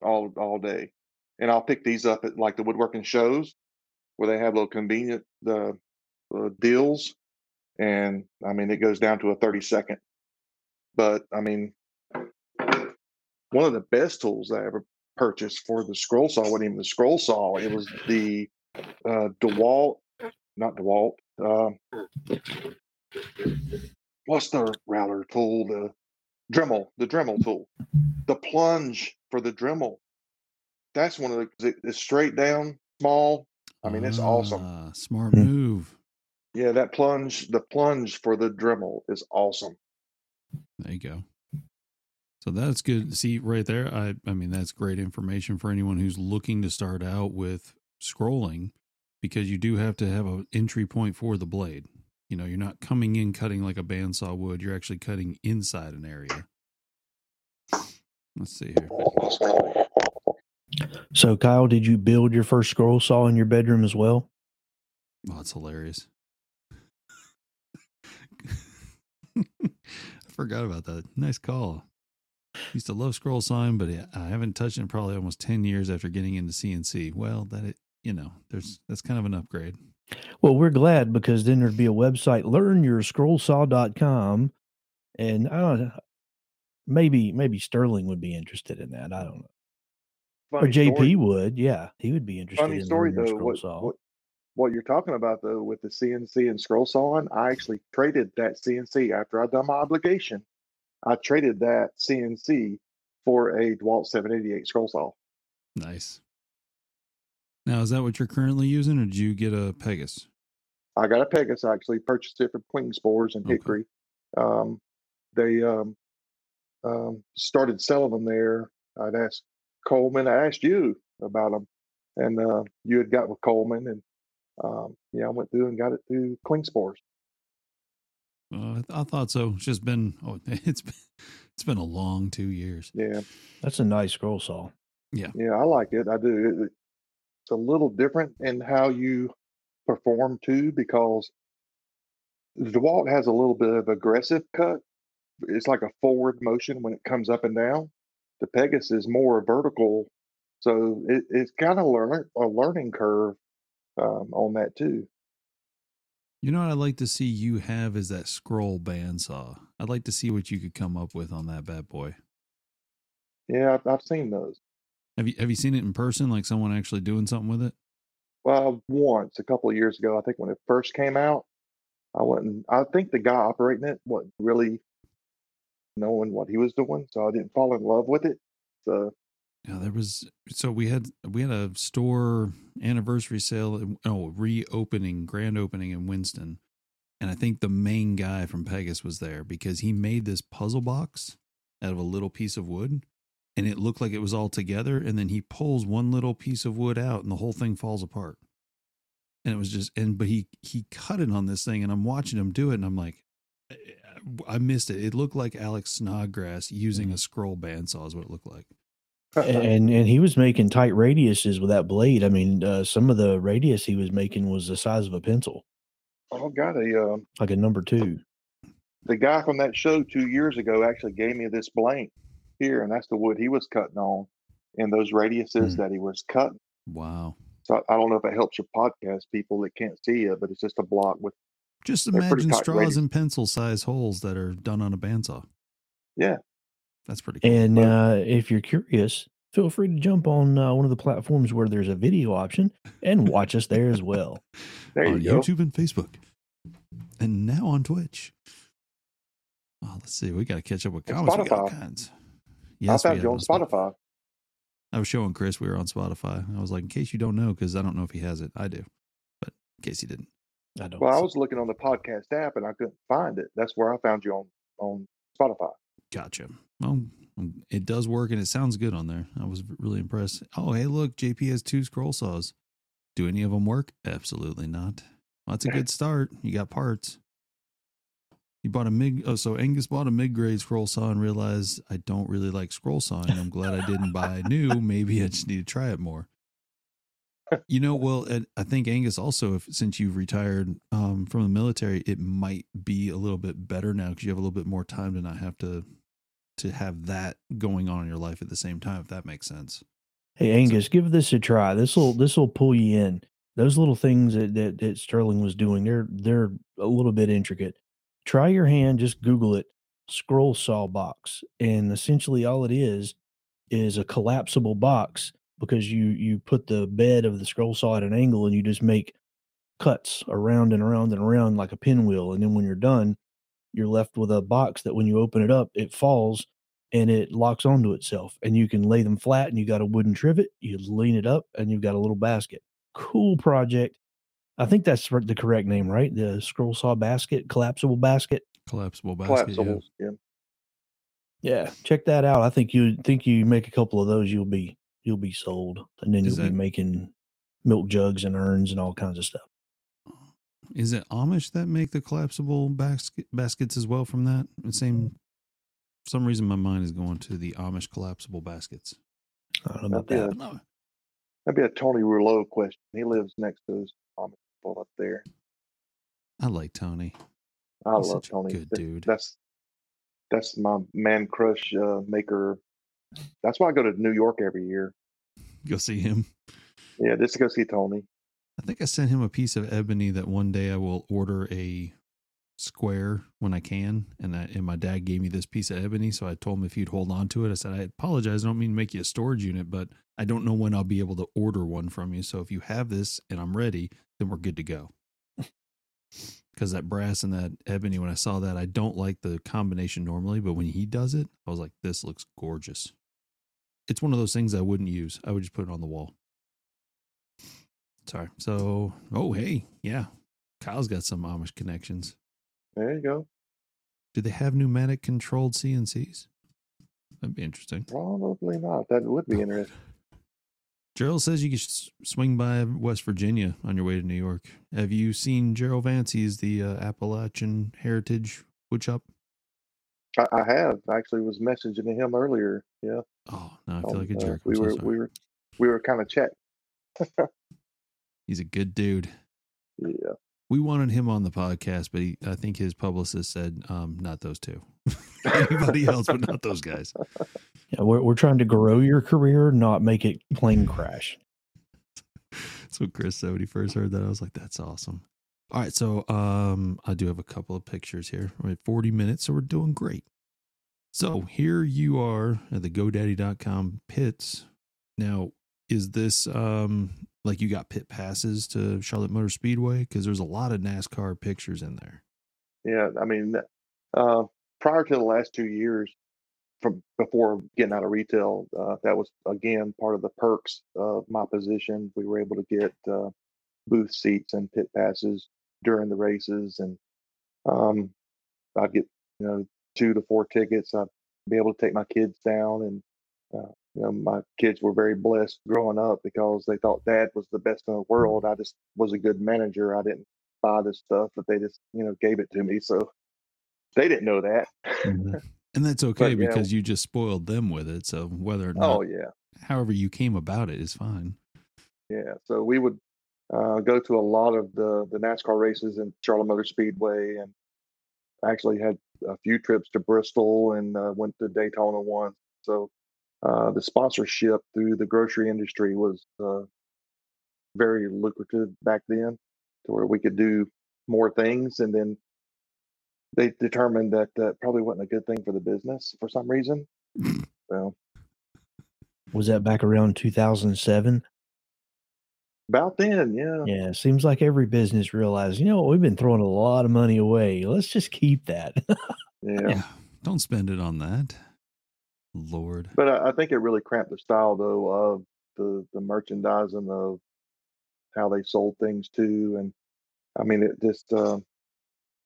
all all day, and I'll pick these up at like the woodworking shows where they have little convenient the uh, deals, and I mean it goes down to a thirty second. But I mean, one of the best tools I ever purchased for the scroll saw wasn't even the scroll saw; it was the uh, Dewalt, not Dewalt. Um, what's the router tool? The Dremel, the Dremel tool, the plunge for the Dremel. That's one of the. It's straight down, small. I mean, it's awesome. Ah, Smart Hmm. move. Yeah, that plunge, the plunge for the Dremel is awesome. There you go. So that's good. See right there. I I mean that's great information for anyone who's looking to start out with scrolling because you do have to have an entry point for the blade. You know, you're not coming in cutting like a bandsaw would. You're actually cutting inside an area. Let's see here. So, Kyle, did you build your first scroll saw in your bedroom as well? Oh, that's hilarious. I forgot about that. Nice call. Used to love scroll sign, but I haven't touched it in probably almost ten years after getting into CNC. Well, that it, you know, there's that's kind of an upgrade. Well, we're glad because then there'd be a website, learnyourscrollsaw.com. And I don't know, maybe maybe Sterling would be interested in that. I don't know. or JP story- would. Yeah, he would be interested Funny in story though. scroll What, saw. what what you're talking about though with the CNC and scroll sawing, I actually traded that CNC after I done my obligation. I traded that CNC for a Dewalt 788 scroll saw. Nice. Now, is that what you're currently using, or did you get a Pegasus? I got a Pegasus. I actually purchased it from Klingspor's in Okay. Hickory. Um, they um, um, started selling them there. I'd asked Coleman. I asked you about them, and uh, you had got with Coleman, and um, yeah, I went through and got it through Klingspor's. Uh, I, thought so. It's just been oh, it's been it's been a long two years. Yeah, That's a nice scroll saw. yeah, yeah, I like it. I do. It, it- it's a little different in how you perform too, because the DeWalt has a little bit of aggressive cut it's like a forward motion when it comes up and down. The Pegasus is more vertical, so it, it's kind of learn a learning curve um, on that too. You know what I'd like to see you have is that scroll bandsaw. I'd like to see what you could come up with on that bad boy. Yeah, I've, I've seen those. Have you have you seen it in person, like someone actually doing something with it? Well, once a couple of years ago, I think when it first came out, I wasn't. I think the guy operating it wasn't really knowing what he was doing, so I didn't fall in love with it. So Yeah, there was so we had we had a store anniversary sale, oh, reopening, grand opening in Winston. And I think the main guy from Pegasus was there because he made this puzzle box out of a little piece of wood and it looked like it was all together and then he pulls one little piece of wood out and the whole thing falls apart. And it was just and but he he cut it on this thing and I'm watching him do it and I'm like eh, eh, I missed it. It looked like Alex Snodgrass using a scroll bandsaw is what it looked like. and and he was making tight radiuses with that blade. I mean, uh, some of the radius he was making was the size of a pencil, I got a um, like a number two. the guy from that show two years ago actually gave me this blank here, and that's the wood he was cutting on, and those radiuses Hmm. that he was cutting. Wow. So I, I don't know if it helps your podcast people that can't see it, but it's just a block with Just imagine straws radius. and pencil size holes that are done on a bandsaw. yeah. That's pretty cool. And But- uh, if you're curious, feel free to jump on uh, one of the platforms where there's a video option and watch us there as well. There you on go. YouTube and Facebook. And now on Twitch. Oh, let's see. We got to catch up with And comments. We got all kinds. I Yes, we found have you on Spotify. I was showing Chris we were on Spotify. I was like, in case you don't know, because I don't know if he has it. I do. But in case he didn't. I don't. Well, I was looking on the podcast app and I couldn't find it. That's where I found you on on Spotify. Gotcha. Well, it does work and it sounds good on there. I was really impressed. Oh, hey, look, JP has two scroll saws. Do any of them work? Absolutely not. Well, that's a good start. You got parts. You bought a mid. Oh, so Angus bought a mid grade scroll saw and realized I don't really like scroll sawing. I'm glad I didn't buy new. Maybe I just need to try it more. You know, well, I think Angus also, if since you've retired um, from the military, it might be a little bit better now because you have a little bit more time to not have to to have that going on in your life at the same time. If that makes sense. Hey Angus, give this a try. This will this will pull you in. Those little things that, that that Sterling was doing, they're they're a little bit intricate. Try your hand, just Google it, scroll saw box, and essentially all it is is a collapsible box because you you put the bed of the scroll saw at an angle and you just make cuts around and around and around like a pinwheel, and then when you're done, you're left with a box that when you open it up, it falls and it locks onto itself and you can lay them flat and you got a wooden trivet you lean it up and you've got a little basket cool project i think that's the correct name right the scroll saw basket collapsible basket Collapsible basket. yeah. Yeah. yeah check that out i think you think you make a couple of those you'll be you'll be sold and then Is you'll that- be making milk jugs and urns and all kinds of stuff Is it Amish that make the collapsible basket, baskets as well from that? The same. For some reason, my mind is going to the Amish collapsible baskets. i don't know about Yeah. that But no, That'd be a Tony Rouleau question. He lives next to his Amish people up there. I like Tony. I He's love such a Tony. good Th- dude. That's that's my man crush uh, maker. That's why I go to New York every year. Go see him. Yeah, just to go see Tony. I think I sent him a piece of ebony that one day I will order a square when I can. And I, and my dad gave me this piece of ebony, so I told him if he'd hold on to it. I said I apologize. I don't mean to make you a storage unit, but I don't know when I'll be able to order one from you. So if you have this and I'm ready, then we're good to go. Because that brass and that ebony, when I saw that, I don't like the combination normally, but when he does it, I was like, this looks gorgeous. It's one of those things I wouldn't use. I would just put it on the wall. Sorry. So, oh, hey, yeah. Kyle's got some Amish connections. There you go. Do they have pneumatic controlled CNCs? That'd be interesting. Probably not. That would be interesting. Gerald says you can swing by West Virginia on your way to New York. Have you seen Gerald Vance? He's the uh, Appalachian Heritage Woodshop. I, I have actually was messaging him earlier. Yeah, Oh, now I feel on, like a uh, jerk. I'm we so were sorry. we were we were kind of chatting. He's a good dude. Yeah, we wanted him on the podcast, but he, I think his publicist said, um, not those two. Anybody else, but not those guys. Yeah, we're we're trying to grow your career, not make it plane crash. That's what Chris said when he first heard that. I was like, that's awesome. All right, so um, I do have a couple of pictures here. We're at 40 minutes, so we're doing great. So here you are at the GoDaddy.com pits. Now, is this um like you got pit passes to Charlotte Motor Speedway? Because there's a lot of NASCAR pictures in there. Yeah, I mean, uh, prior to the last two years, from before getting out of retail, uh, that was again part of the perks of my position. We were able to get uh, booth seats and pit passes during the races, and um, I'd get you know two to four tickets. I'd be able to take my kids down, and uh, you know my kids were very blessed growing up because they thought Dad was the best in the world. I just was a good manager. I didn't buy this stuff, but they just you know gave it to me, so they didn't know that. Mm-hmm. And that's okay But, yeah. because you just spoiled them with it. So whether or not, oh yeah. however you came about it is fine. Yeah, so we would uh, go to a lot of the the NASCAR races in Charlotte Motor Speedway, and actually had a few trips to Bristol and uh, went to Daytona once. So the sponsorship through the grocery industry was uh, very lucrative back then, to where we could do more things, and then they determined that that probably wasn't a good thing for the business for some reason. So Was that back around 2007? about then, yeah, Yeah, seems like every business realized, you know what, we've been throwing a lot of money away. Let's just keep that. yeah. Yeah. Don't spend it on that. Lord. But I, I think it really cramped the style though of the the merchandising of how they sold things too, and I mean it just uh,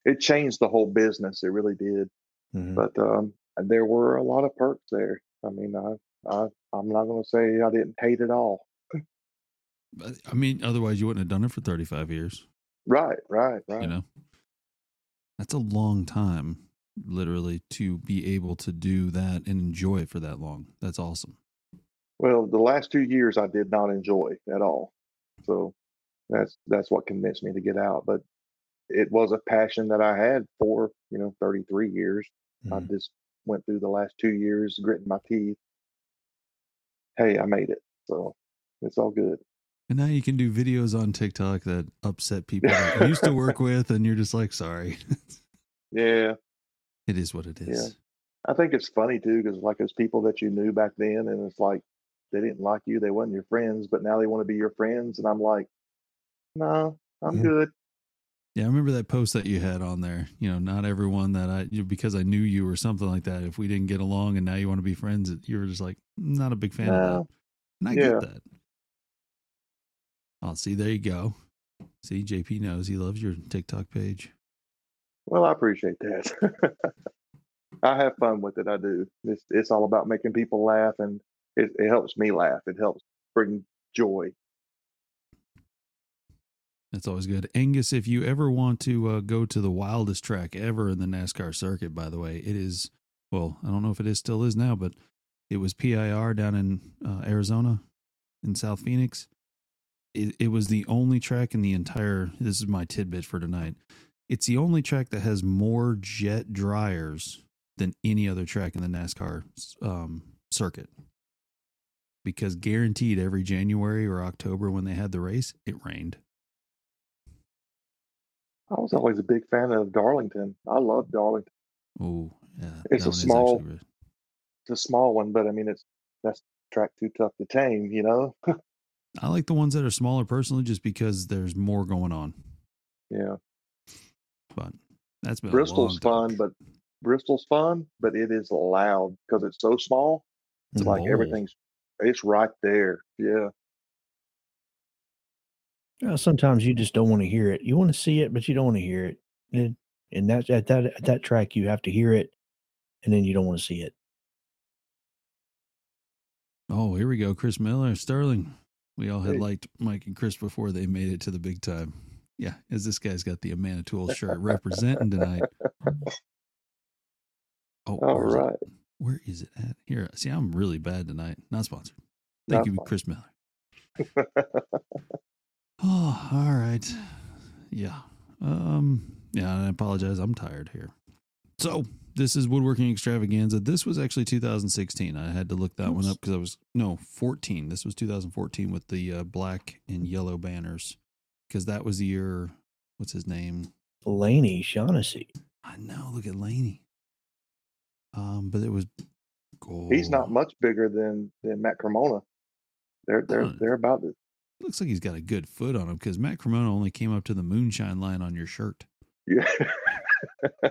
it changed the whole business. It really did. Mhm. But um, there were a lot of perks there. I mean, I I I'm not going to say I didn't hate it all. I mean, otherwise you wouldn't have done it for 35 years, Right, right, right. you know? That's a long time, literally, to be able to do that and enjoy it for that long. That's awesome. Well, the last two years I did not enjoy at all. So that's that's what convinced me to get out. But it was a passion that I had for you know 33 years. I Mhm. just went through the last two years gritting my teeth. Hey, I made it, so it's all good. And now you can do videos on TikTok that upset people that you used to work with, and you're just like, sorry. Yeah, it is what it is. Yeah. I think it's funny too because like those people that you knew back then, and it's like they didn't like you, they wasn't your friends, but now they want to be your friends, and I'm like, no, I'm Mhm. good. Yeah, I remember that post that you had on there. You know, not everyone that I you- because I knew you or something like that. If we didn't get along and now you want to be friends, you were just like not a big fan of that. And I Yeah. get that. Oh, see, there you go. See, JP knows he loves your TikTok page. Well, I appreciate that. I have fun with it. I do. It's it's all about making people laugh, and it, it helps me laugh. It helps bring joy. That's always good. Angus, if you ever want to uh, go to the wildest track ever in the NASCAR circuit, by the way, it is, well, I don't know if it is still is now, but it was PIR down in uh, Arizona in South Phoenix. It, it was the only track in the entire, this is my tidbit for tonight. It's the only track that has more jet dryers than any other track in the NASCAR um, circuit. Because guaranteed every January or October when they had the race, it rained. I was always a big fan of Darlington. I love Darlington. Oh, yeah. It's a small- actually It's a small one, but I mean, it's that's track too tough to tame. You know? I like the ones that are smaller personally, just because there's more going on. yeah. But that's been Bristol's a long fun, but Bristol's fun, but it is loud because it's so small. It's Mhm. like everything's it's right there. Yeah. You know, sometimes you just don't want to hear it. You want to see it, but you don't want to hear it. And, and that at that at that track, you have to hear it, and then you don't want to see it. Oh, here we go. Chris Miller, Sterling. We all had Hey. liked Mike and Chris before they made it to the big time. Yeah, as this guy's got the Amana Tool shirt representing tonight. Oh, All where's it? right. Where is it at? Here, see, I'm really bad tonight. Not sponsored. Thank Not you. Chris Miller. Oh, all right. Yeah. Um, yeah, I apologize. I'm tired here. So this is woodworking extravaganza. This was actually 2016. I had to look that one up because I was no 14. This was 2014 with the uh, black and yellow banners because that was the year. What's his name? Laney Shaughnessy. I know. Look at Laney. Um, but it was. He's not much bigger than than Matt Cremona. They're they're Oh. they're about the Looks like he's got a good foot on him because Matt Cremona only came up to the moonshine line on your shirt. yeah.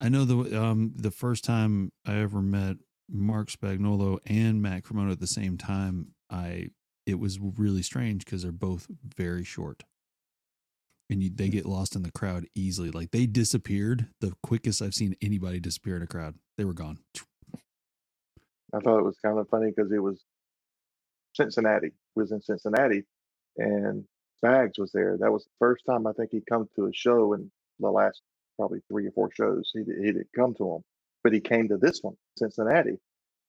I know the um the first time I ever met Marc Spagnuolo and Matt Cremona at the same time, I it was really strange because they're both very short, and you, they hmm. get lost in the crowd easily. Like they disappeared the quickest I've seen anybody disappear in a crowd. They were gone. I thought it was kind of funny because it was Cincinnati. It was in Cincinnati, and Bags was there. That was the first time I think he'd come to a show in the last probably three or four shows. He he didn't come to them, but he came to this one, Cincinnati.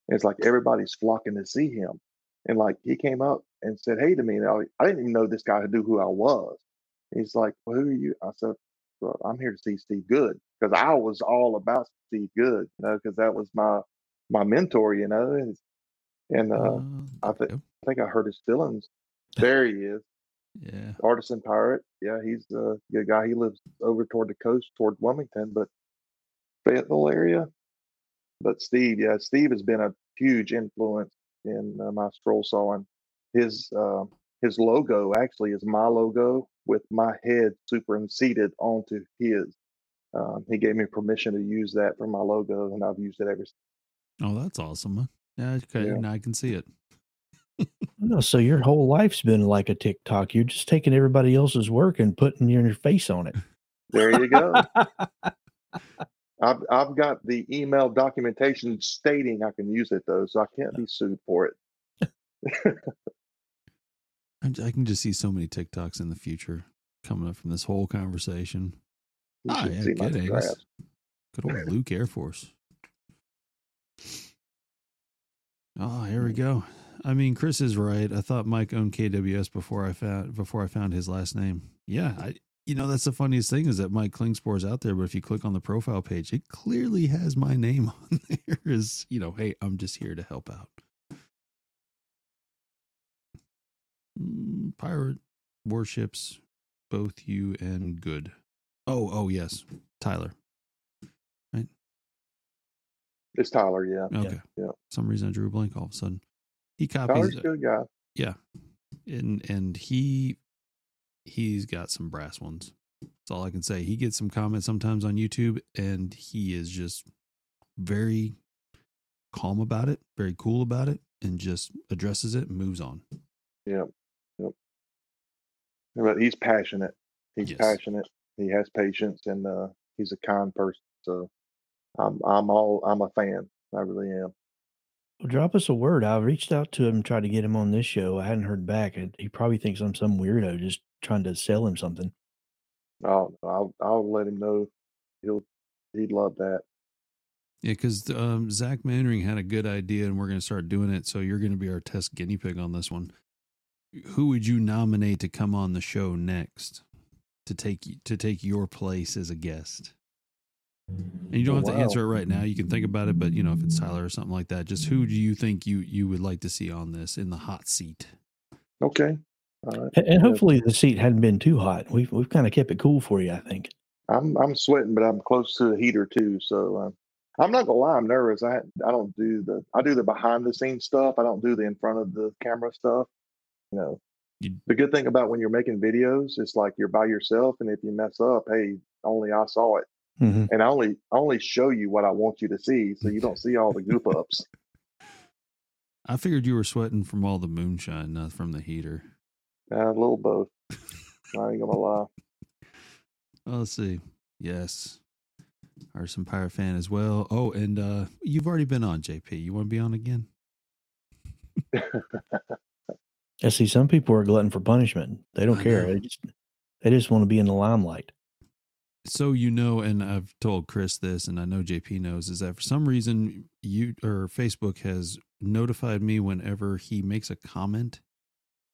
And it's like everybody's flocking to see him, and like he came up and said, "Hey" to me. And I, I didn't even know this guy knew who I was. He's like, well, "Who are you?" I said, "Well, I'm here to see Steve Good because I was all about Steve Good, you know, because that was my my mentor, you know." And, and uh, I Uh, think there I think I heard his feelings. There he is, yeah. artisan pirate. Yeah, he's a good guy. He lives over toward the coast, toward Wilmington, but Fayetteville area. But Steve, yeah, Steve has been a huge influence in uh, my scroll sawing. His uh, his logo actually is my logo with my head superseded onto his. Um, he gave me permission to use that for my logo, and I've used it ever since. Oh, that's awesome. Yeah, okay, Yeah. now I can see it. No, so your whole life's been like a TikTok. You're just taking everybody else's work and putting your face on it. There you go. I've I've got the email documentation stating I can use it though, so I can't be sued for it. I can just see so many TikToks in the future coming up from this whole conversation. You Ah, yeah, good, Angus. Good old Luke Air Force. Oh, here we go. I mean, Chris is right. I thought Mike owned KWS before I found before I found his last name. Yeah, I you know that's the funniest thing is that Mike Klingspor is out there, but if you click on the profile page, it clearly has my name on there. Is you know, hey, I'm just here to help out. Mm, pirate warships, both you and good. Oh, oh yes, Tyler. Right? It's Tyler, yeah. Okay. yeah. Some reason I drew a blank all of a sudden. He copies Tyler's a good guy. yeah. And and he he's got some brass ones. That's all I can say. He gets some comments sometimes on YouTube and he is just very calm about it, very cool about it, and just addresses it and moves on. Yep. Yep. But he's passionate. He's Yes. passionate. He has patience and uh he's a kind person. So I'm I'm all I'm a fan. I really am. Well, drop us a word. I reached out to him tried to get him on this show. I hadn't heard back. and He probably thinks I'm some weirdo just trying to sell him something. I'll I'll I'll let him know. He'll he'd love that. Yeah, because um, Zach Mannering had a good idea, and we're going to start doing it. So you're going to be our test guinea pig on this one. Who would you nominate to come on the show next to take to take your place as a guest? And you don't Oh, have to wow. answer it right now. You can think about it, but you know if it's Tyler or something like that, just who do you think you you would like to see on this in the hot seat? Okay. All right. And, and hopefully the seat hadn't been too hot. We've we've kind of kept it cool for you, I think. I'm I'm sweating, but I'm close to the heater too. So uh, I'm not gonna lie, I'm nervous. I I don't do the I do the behind the scenes stuff. I don't do the in front of the camera stuff. You know, You- the good thing about when you're making videos, it's like you're by yourself, and if you mess up, hey, only I saw it, Mhm. and I only I only show you what I want you to see, so you don't see all the goof ups. I figured you were sweating from all the moonshine, not from the heater. Uh, a little both. I ain't gonna lie. Oh, let's see. Yes. Artisan Pirate fan as well. Oh, and uh you've already been on, JP. You want to be on again? I see some people are glutton for punishment. They don't I care. know. They just they just want to be in the limelight. So you know, and I've told Chris this, and I know JP knows, is that for some reason you or Facebook has notified me whenever he makes a comment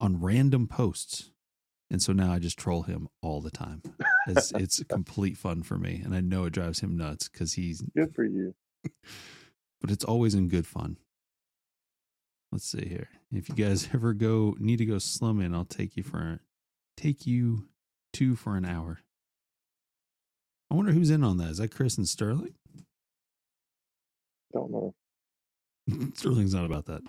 on random posts. And so now I just troll him all the time. It's it's complete fun for me, and I know it drives him nuts because he's. Good for you. But it's always in good fun. Let's see here. If you guys ever go need to go slumming, I'll take you for take you two for an hour. I wonder who's in on that. Is that Chris and Sterling? Don't know. Sterling's not about that.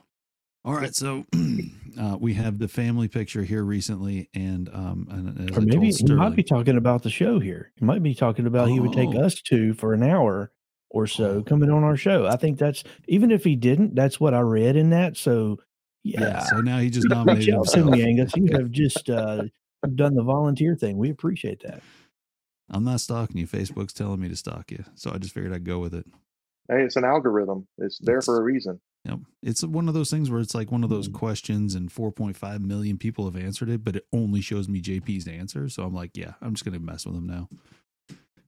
All right, so uh, we have the family picture here recently, and um, and as Or I maybe told he Sterling, might be talking about the show here. He might be talking about he would take Oh. us to for an hour or so Oh. coming on our show. I think that's even if he didn't, that's what I read in that. So yeah, yeah. So now he just reach nominated out to himself. me, Angus. You have just uh, done the volunteer thing. We appreciate that. I'm not stalking you. Facebook's telling me to stalk you, so I just figured I'd go with it. Hey, it's an algorithm. It's there for a reason. Yep. It's one of those things where it's like one of those Mm. questions and 4.5 million people have answered it, but it only shows me JP's answer. So I'm like, yeah, I'm just going to mess with him now.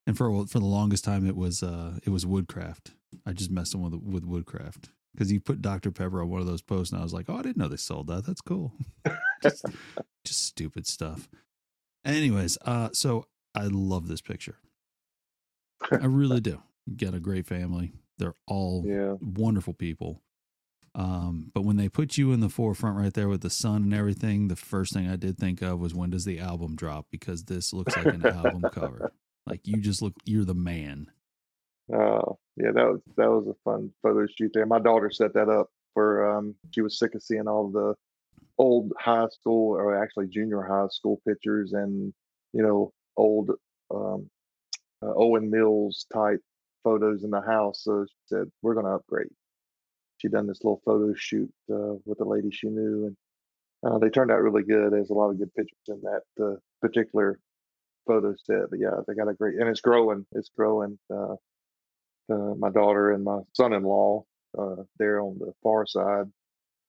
And for for the longest time it was uh it was Woodcraft. I just messed him with with Woodcraft cuz he put Dr Pepper on one of those posts and I was like, "Oh, I didn't know they sold that. That's cool." just, just stupid stuff. Anyways, uh so I love this picture. I really do. You got a great family. They're all Yeah. wonderful people. Um, but when they put you in the forefront right there with the sun and everything, the first thing I did think of was when does the album drop? Because this looks like an album cover. Like you just look, you're the man. Uh, yeah, that was that was a fun photo shoot there. My daughter set that up for um she was sick of seeing all the old high school or actually junior high school pictures and you know old um uh, Olan Mills type photos in the house. So she said we're going to upgrade. She done this little photo shoot uh, with a lady she knew, and uh, they turned out really good. There's a lot of good pictures in that uh, particular photo set. But yeah, they got a great, and it's growing. It's growing. Uh, uh, my daughter and my son-in-law, uh, they're on the far side.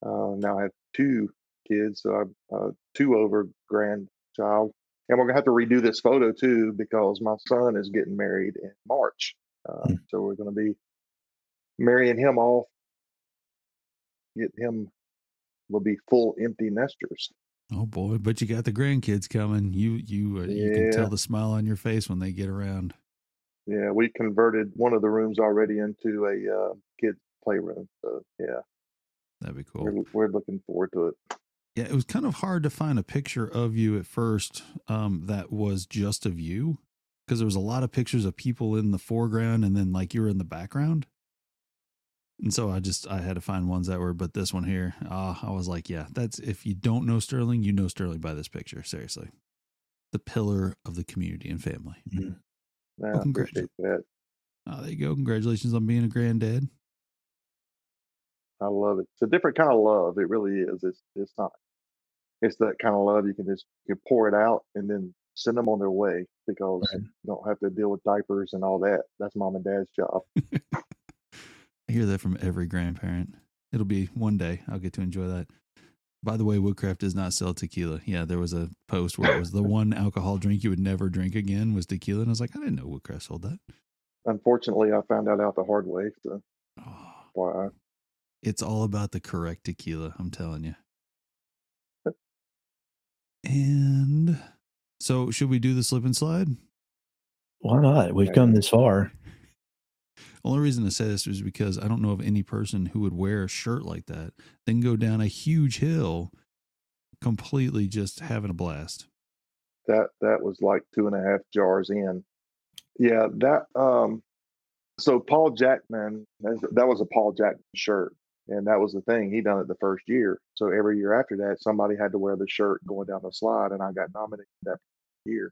Uh, now I have two kids, so I'm uh, two over grandchild, and we're gonna have to redo this photo too because my son is getting married in March. Uh, Hmm. So we're gonna be marrying him off. Get him. Will be full empty nesters. Oh boy, but you got the grandkids coming. You you uh, you can tell the smile on your face when they get around. Yeah, we converted one of the rooms already into a uh, kids playroom. So yeah, That'd be cool. we're, we're looking forward to it. Yeah, it was kind of hard to find a picture of you at first um, that was just of you because there was a lot of pictures of people in the foreground and then like you were in the background. And so I just I had to find ones that were, but this one here, uh, I was like, yeah, that's if you don't know Sterling, you know Sterling by this picture. Seriously, the pillar of the community and family. Yeah, Well, I congratu- appreciate that. Oh, there you go. Congratulations on being a granddad. I love it. It's a different kind of love. It really is. It's it's not. It's that kind of love you can just you pour it out and then send them on their way because Right. you don't have to deal with diapers and all that. That's mom and dad's job. I hear that from every grandparent. It'll be one day I'll get to enjoy that. By the way, Woodcraft does not sell tequila. Yeah, there was a post where it was the one alcohol drink you would never drink again was tequila, and I was like, I didn't know Woodcraft sold that. Unfortunately, I found that out the hard way. So Oh, why? it's all about the correct tequila. I'm telling you. And so, should we do the slip and slide? Why not? We've come this far. Only reason I say this is because I don't know of any person who would wear a shirt like that, then go down a huge hill, completely just having a blast. that that was like two and a half jars in. Yeah, that um so Paul Jackman that was a Paul Jackman shirt. And that was the thing. He done it the first year. So every year after that, somebody had to wear the shirt going down the slide, and I got nominated that year.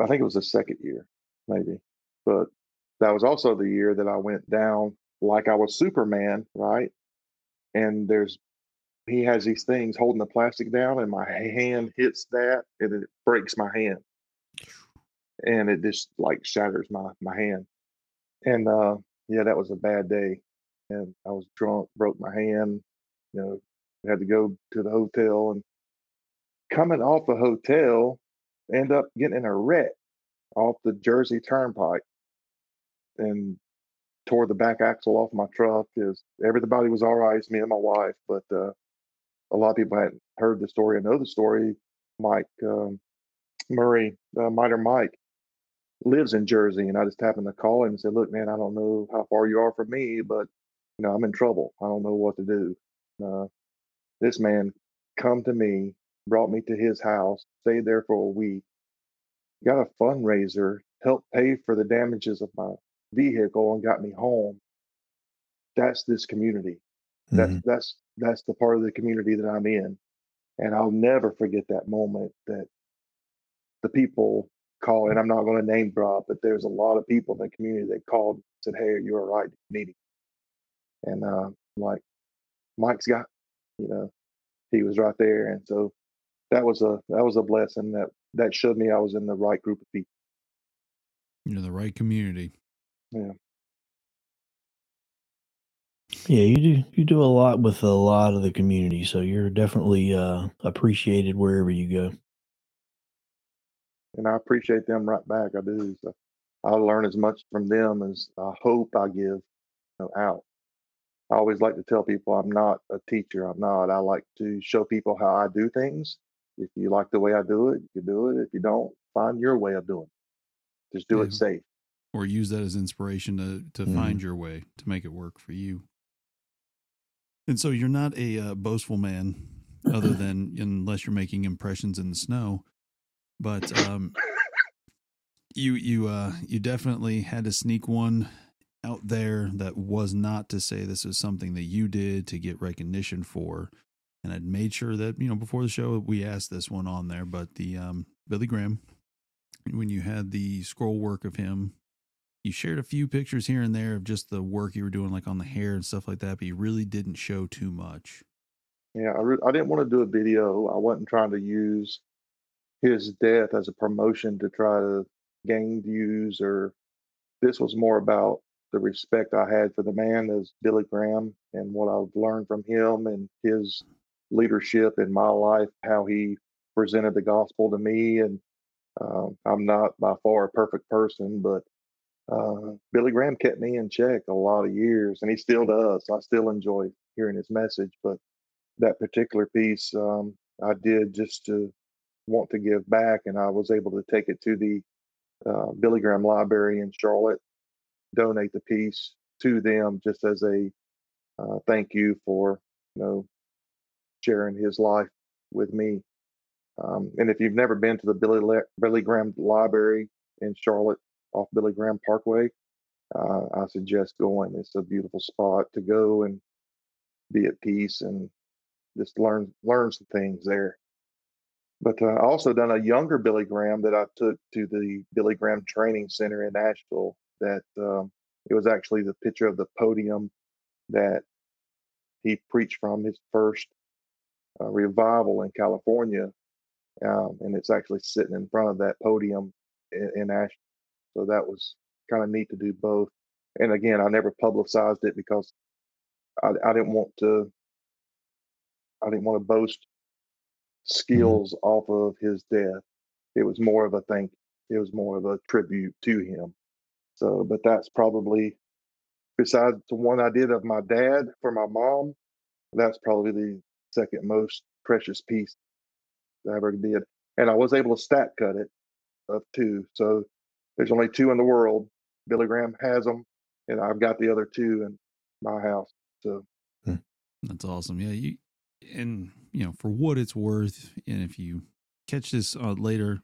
I think it was the second year, maybe. But that was also the year that I went down like I was Superman, right? And there's he has these things holding the plastic down, and my hand hits that, and it breaks my hand, and it just like shatters my my hand. And uh, yeah, that was a bad day, and I was drunk, broke my hand. You know, had to go to the hotel, and coming off the hotel, end up getting in a wreck off the Jersey Turnpike, and tore the back axle off my truck. Is everybody was all right, it's me and my wife, but uh, a lot of people hadn't heard the story and know the story. Mike um, Murray, uh, Miter Mike, lives in Jersey, and I just happened to call him and said, "Look, man, I don't know how far you are from me, but you know I'm in trouble. I don't know what to do." Uh, this man come to me, brought me to his house, stayed there for a week, got a fundraiser, helped pay for the damages of my vehicle, and got me home. That's this community. That's Mhm. that's that's the part of the community that I'm in, and I'll never forget that moment that the people call, and I'm not going to name drop, but there's a lot of people in the community that called and said, "Hey, you're all right, meeting," and uh, like Mike's got, you know, he was right there, and so that was a that was a blessing that that showed me I was in the right group of people. You're in the right community. Yeah, Yeah, you do you do a lot with a lot of the community, so you're definitely uh, appreciated wherever you go. and I appreciate them right back. I do. So I learn as much from them as I hope I give you know, out. I always like to tell people I'm not a teacher. I'm not. I like to show people how I do things. If you like the way I do it, you can do it. If you don't, find your way of doing it. Just do Yeah. it safe. Or use that as inspiration to to Mhm. find your way to make it work for you. And so you're not a uh, boastful man, other than unless you're making impressions in the snow. But um, you you uh you definitely had to sneak one out there that was not to say this is something that you did to get recognition for. And I'd made sure that, you know, before the show we asked this one on there, but the um Billy Graham, when you had the scroll work of him, you shared a few pictures here and there of just the work you were doing like on the hair and stuff like that, but you really didn't show too much. Yeah, I, re- I didn't want to do a video. I wasn't trying to use his death as a promotion to try to gain views or this was more about the respect I had for the man as Billy Graham and what I've learned from him and his leadership in my life, how he presented the gospel to me. And um, I'm not by far a perfect person, but uh, Billy Graham kept me in check a lot of years, and he still does. I still enjoy hearing his message, but that particular piece um, I did just to want to give back, and I was able to take it to the uh, Billy Graham Library in Charlotte, donate the piece to them just as a uh, thank you for you know sharing his life with me. Um, and if you've never been to the Billy Le- Billy Graham Library in Charlotte off Billy Graham Parkway, uh, I suggest going. It's a beautiful spot to go and be at peace and just learn learn some things there. But uh, I also done a younger Billy Graham that I took to the Billy Graham Training Center in Asheville. That um, it was actually the picture of the podium that he preached from his first uh, revival in California, um, and it's actually sitting in front of that podium in, in Asheville. So that was kind of neat to do both. And again, I never publicized it because I, I didn't want to. I didn't want to boast mm-hmm. skills off of his death. It was more of a thank. It was more of a tribute to him. So, but that's probably besides the one I did of my dad for my mom. That's probably the second most precious piece I ever did, and I was able to stack cut it of two. So there's only two in the world. Billy Graham has them, and I've got the other two in my house. So That's awesome. Yeah, you and you know for what it's worth, and if you catch this uh, later,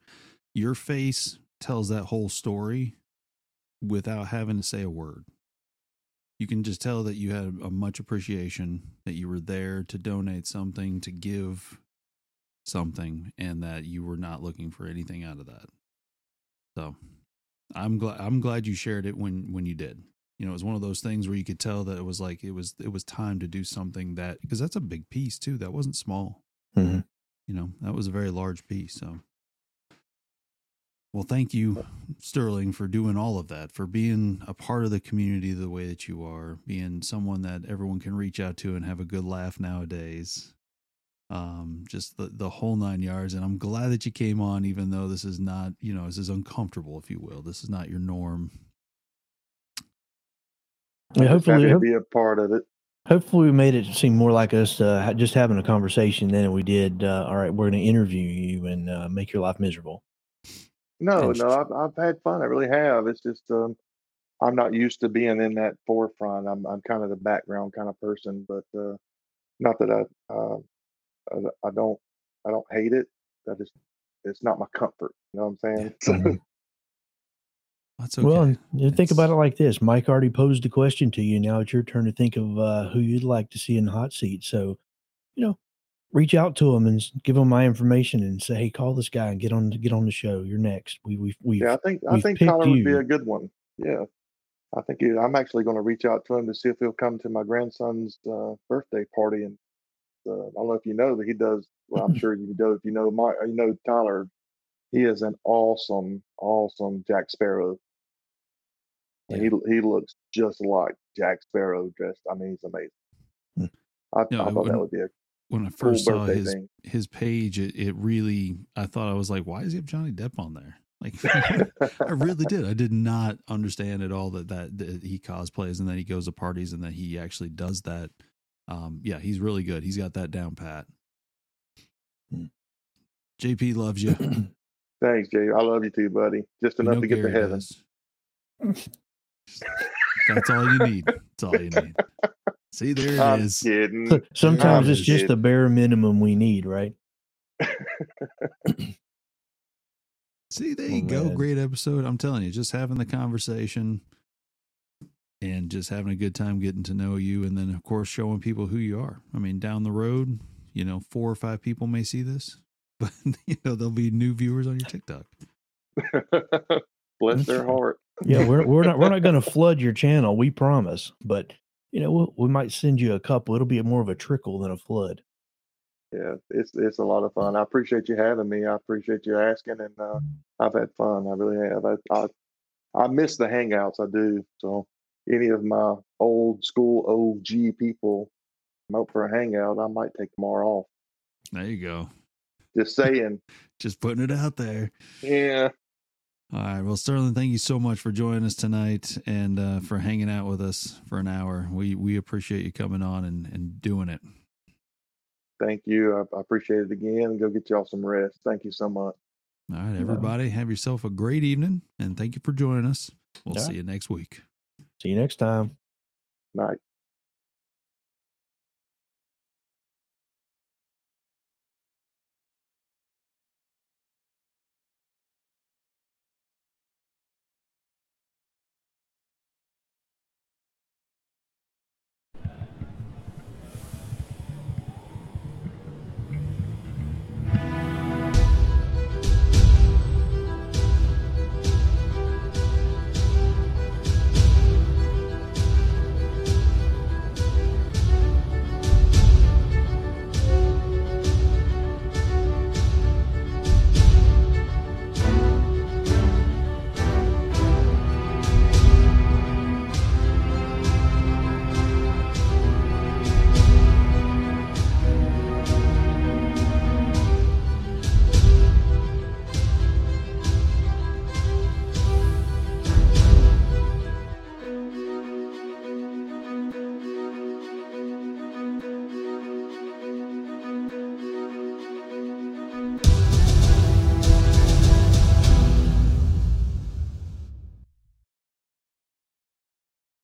your face tells that whole story without having to say a word. You can just tell that you had a much appreciation that you were there to donate something, to give something, and that you were not looking for anything out of that. So, I'm glad I'm glad you shared it when when you did. You know it was one of those things where you could tell that it was like it was it was time to do something that because that's a big piece too that wasn't small. Mhm. you know that was a very large piece so. Well thank you sterling for doing all of that for being a part of the community the way that you are being someone that everyone can reach out to and have a good laugh nowadays um just the the whole nine yards and i'm glad that you came on even though this is not you know this is uncomfortable if you will this is not your norm Yeah, just happy hopefully, to hope- be a part of it. Hopefully, we made it seem more like us uh, just having a conversation than we did. Uh, all right, we're going to interview you and uh, make your life miserable. No, And- no, I've I've had fun. I really have. It's just um, I'm not used to being in that forefront. I'm I'm kind of the background kind of person, but uh, not that I uh, I, I don't I don't hate it. I just it's not my comfort. You know what I'm saying? So, Mhm. That's okay. Well, you think about it like this: Mike already posed a question to you. Now it's your turn to think of uh, who you'd like to see in the hot seat. So, you know, reach out to him and give him my information and say, "Hey, call this guy and get on get on the show. You're next." We we we yeah, I think I think picked Tyler would be a good one. Yeah, I think he, I'm actually going to reach out to him to see if he'll come to my grandson's uh, birthday party. And uh, I don't know if you know, but he does. Well, I'm sure you do. If you know my, you know Tyler, he is an awesome, awesome Jack Sparrow. And he he looks just like Jack Sparrow dressed. I mean, he's amazing. Hmm. I, Yeah, I thought when- that would be a when I cool first saw his thing. his page, it, it really I thought I was like, why does he have Johnny Depp on there? Like I really did. I did not understand at all that, that that he cosplays and that he goes to parties and that he actually does that. Um, yeah, he's really good. He's got that down pat. Hmm. JP loves you. Thanks, Jay. I love you too, buddy. Just We enough know to get to Gary heaven. does. That's all you need. That's all you need. See, there it I'm is. kidding. Sometimes I'm it's just the bare minimum we need, right? See, there Oh, you go. man. Great episode. I'm telling you, just having the conversation and just having a good time getting to know you. And then, of course, showing people who you are. I mean, down the road, you know, four or five people may see this, but, you know, there'll be new viewers on your TikTok. Bless their heart. Yeah, we're we're not we're not going to flood your channel, we promise. But you know, we'll, we might send you a couple. It'll be more of a trickle than a flood. Yeah, it's it's a lot of fun. I appreciate you having me. I appreciate you asking, and uh, I've had fun. I really have. I, I I miss the hangouts. I do. So any of my old school OG people come out for a hangout, I might take tomorrow off. There you go. Just saying. Just putting it out there. yeah. All right. Well, Sterling, thank you so much for joining us tonight and uh, for hanging out with us for an hour. We we appreciate you coming on and, and doing it. Thank you. I, I appreciate it again. Go get y'all some rest. Thank you so much. All right, everybody, have yourself a great evening and thank you for joining us. We'll All see right. you next week. See you next time. Night.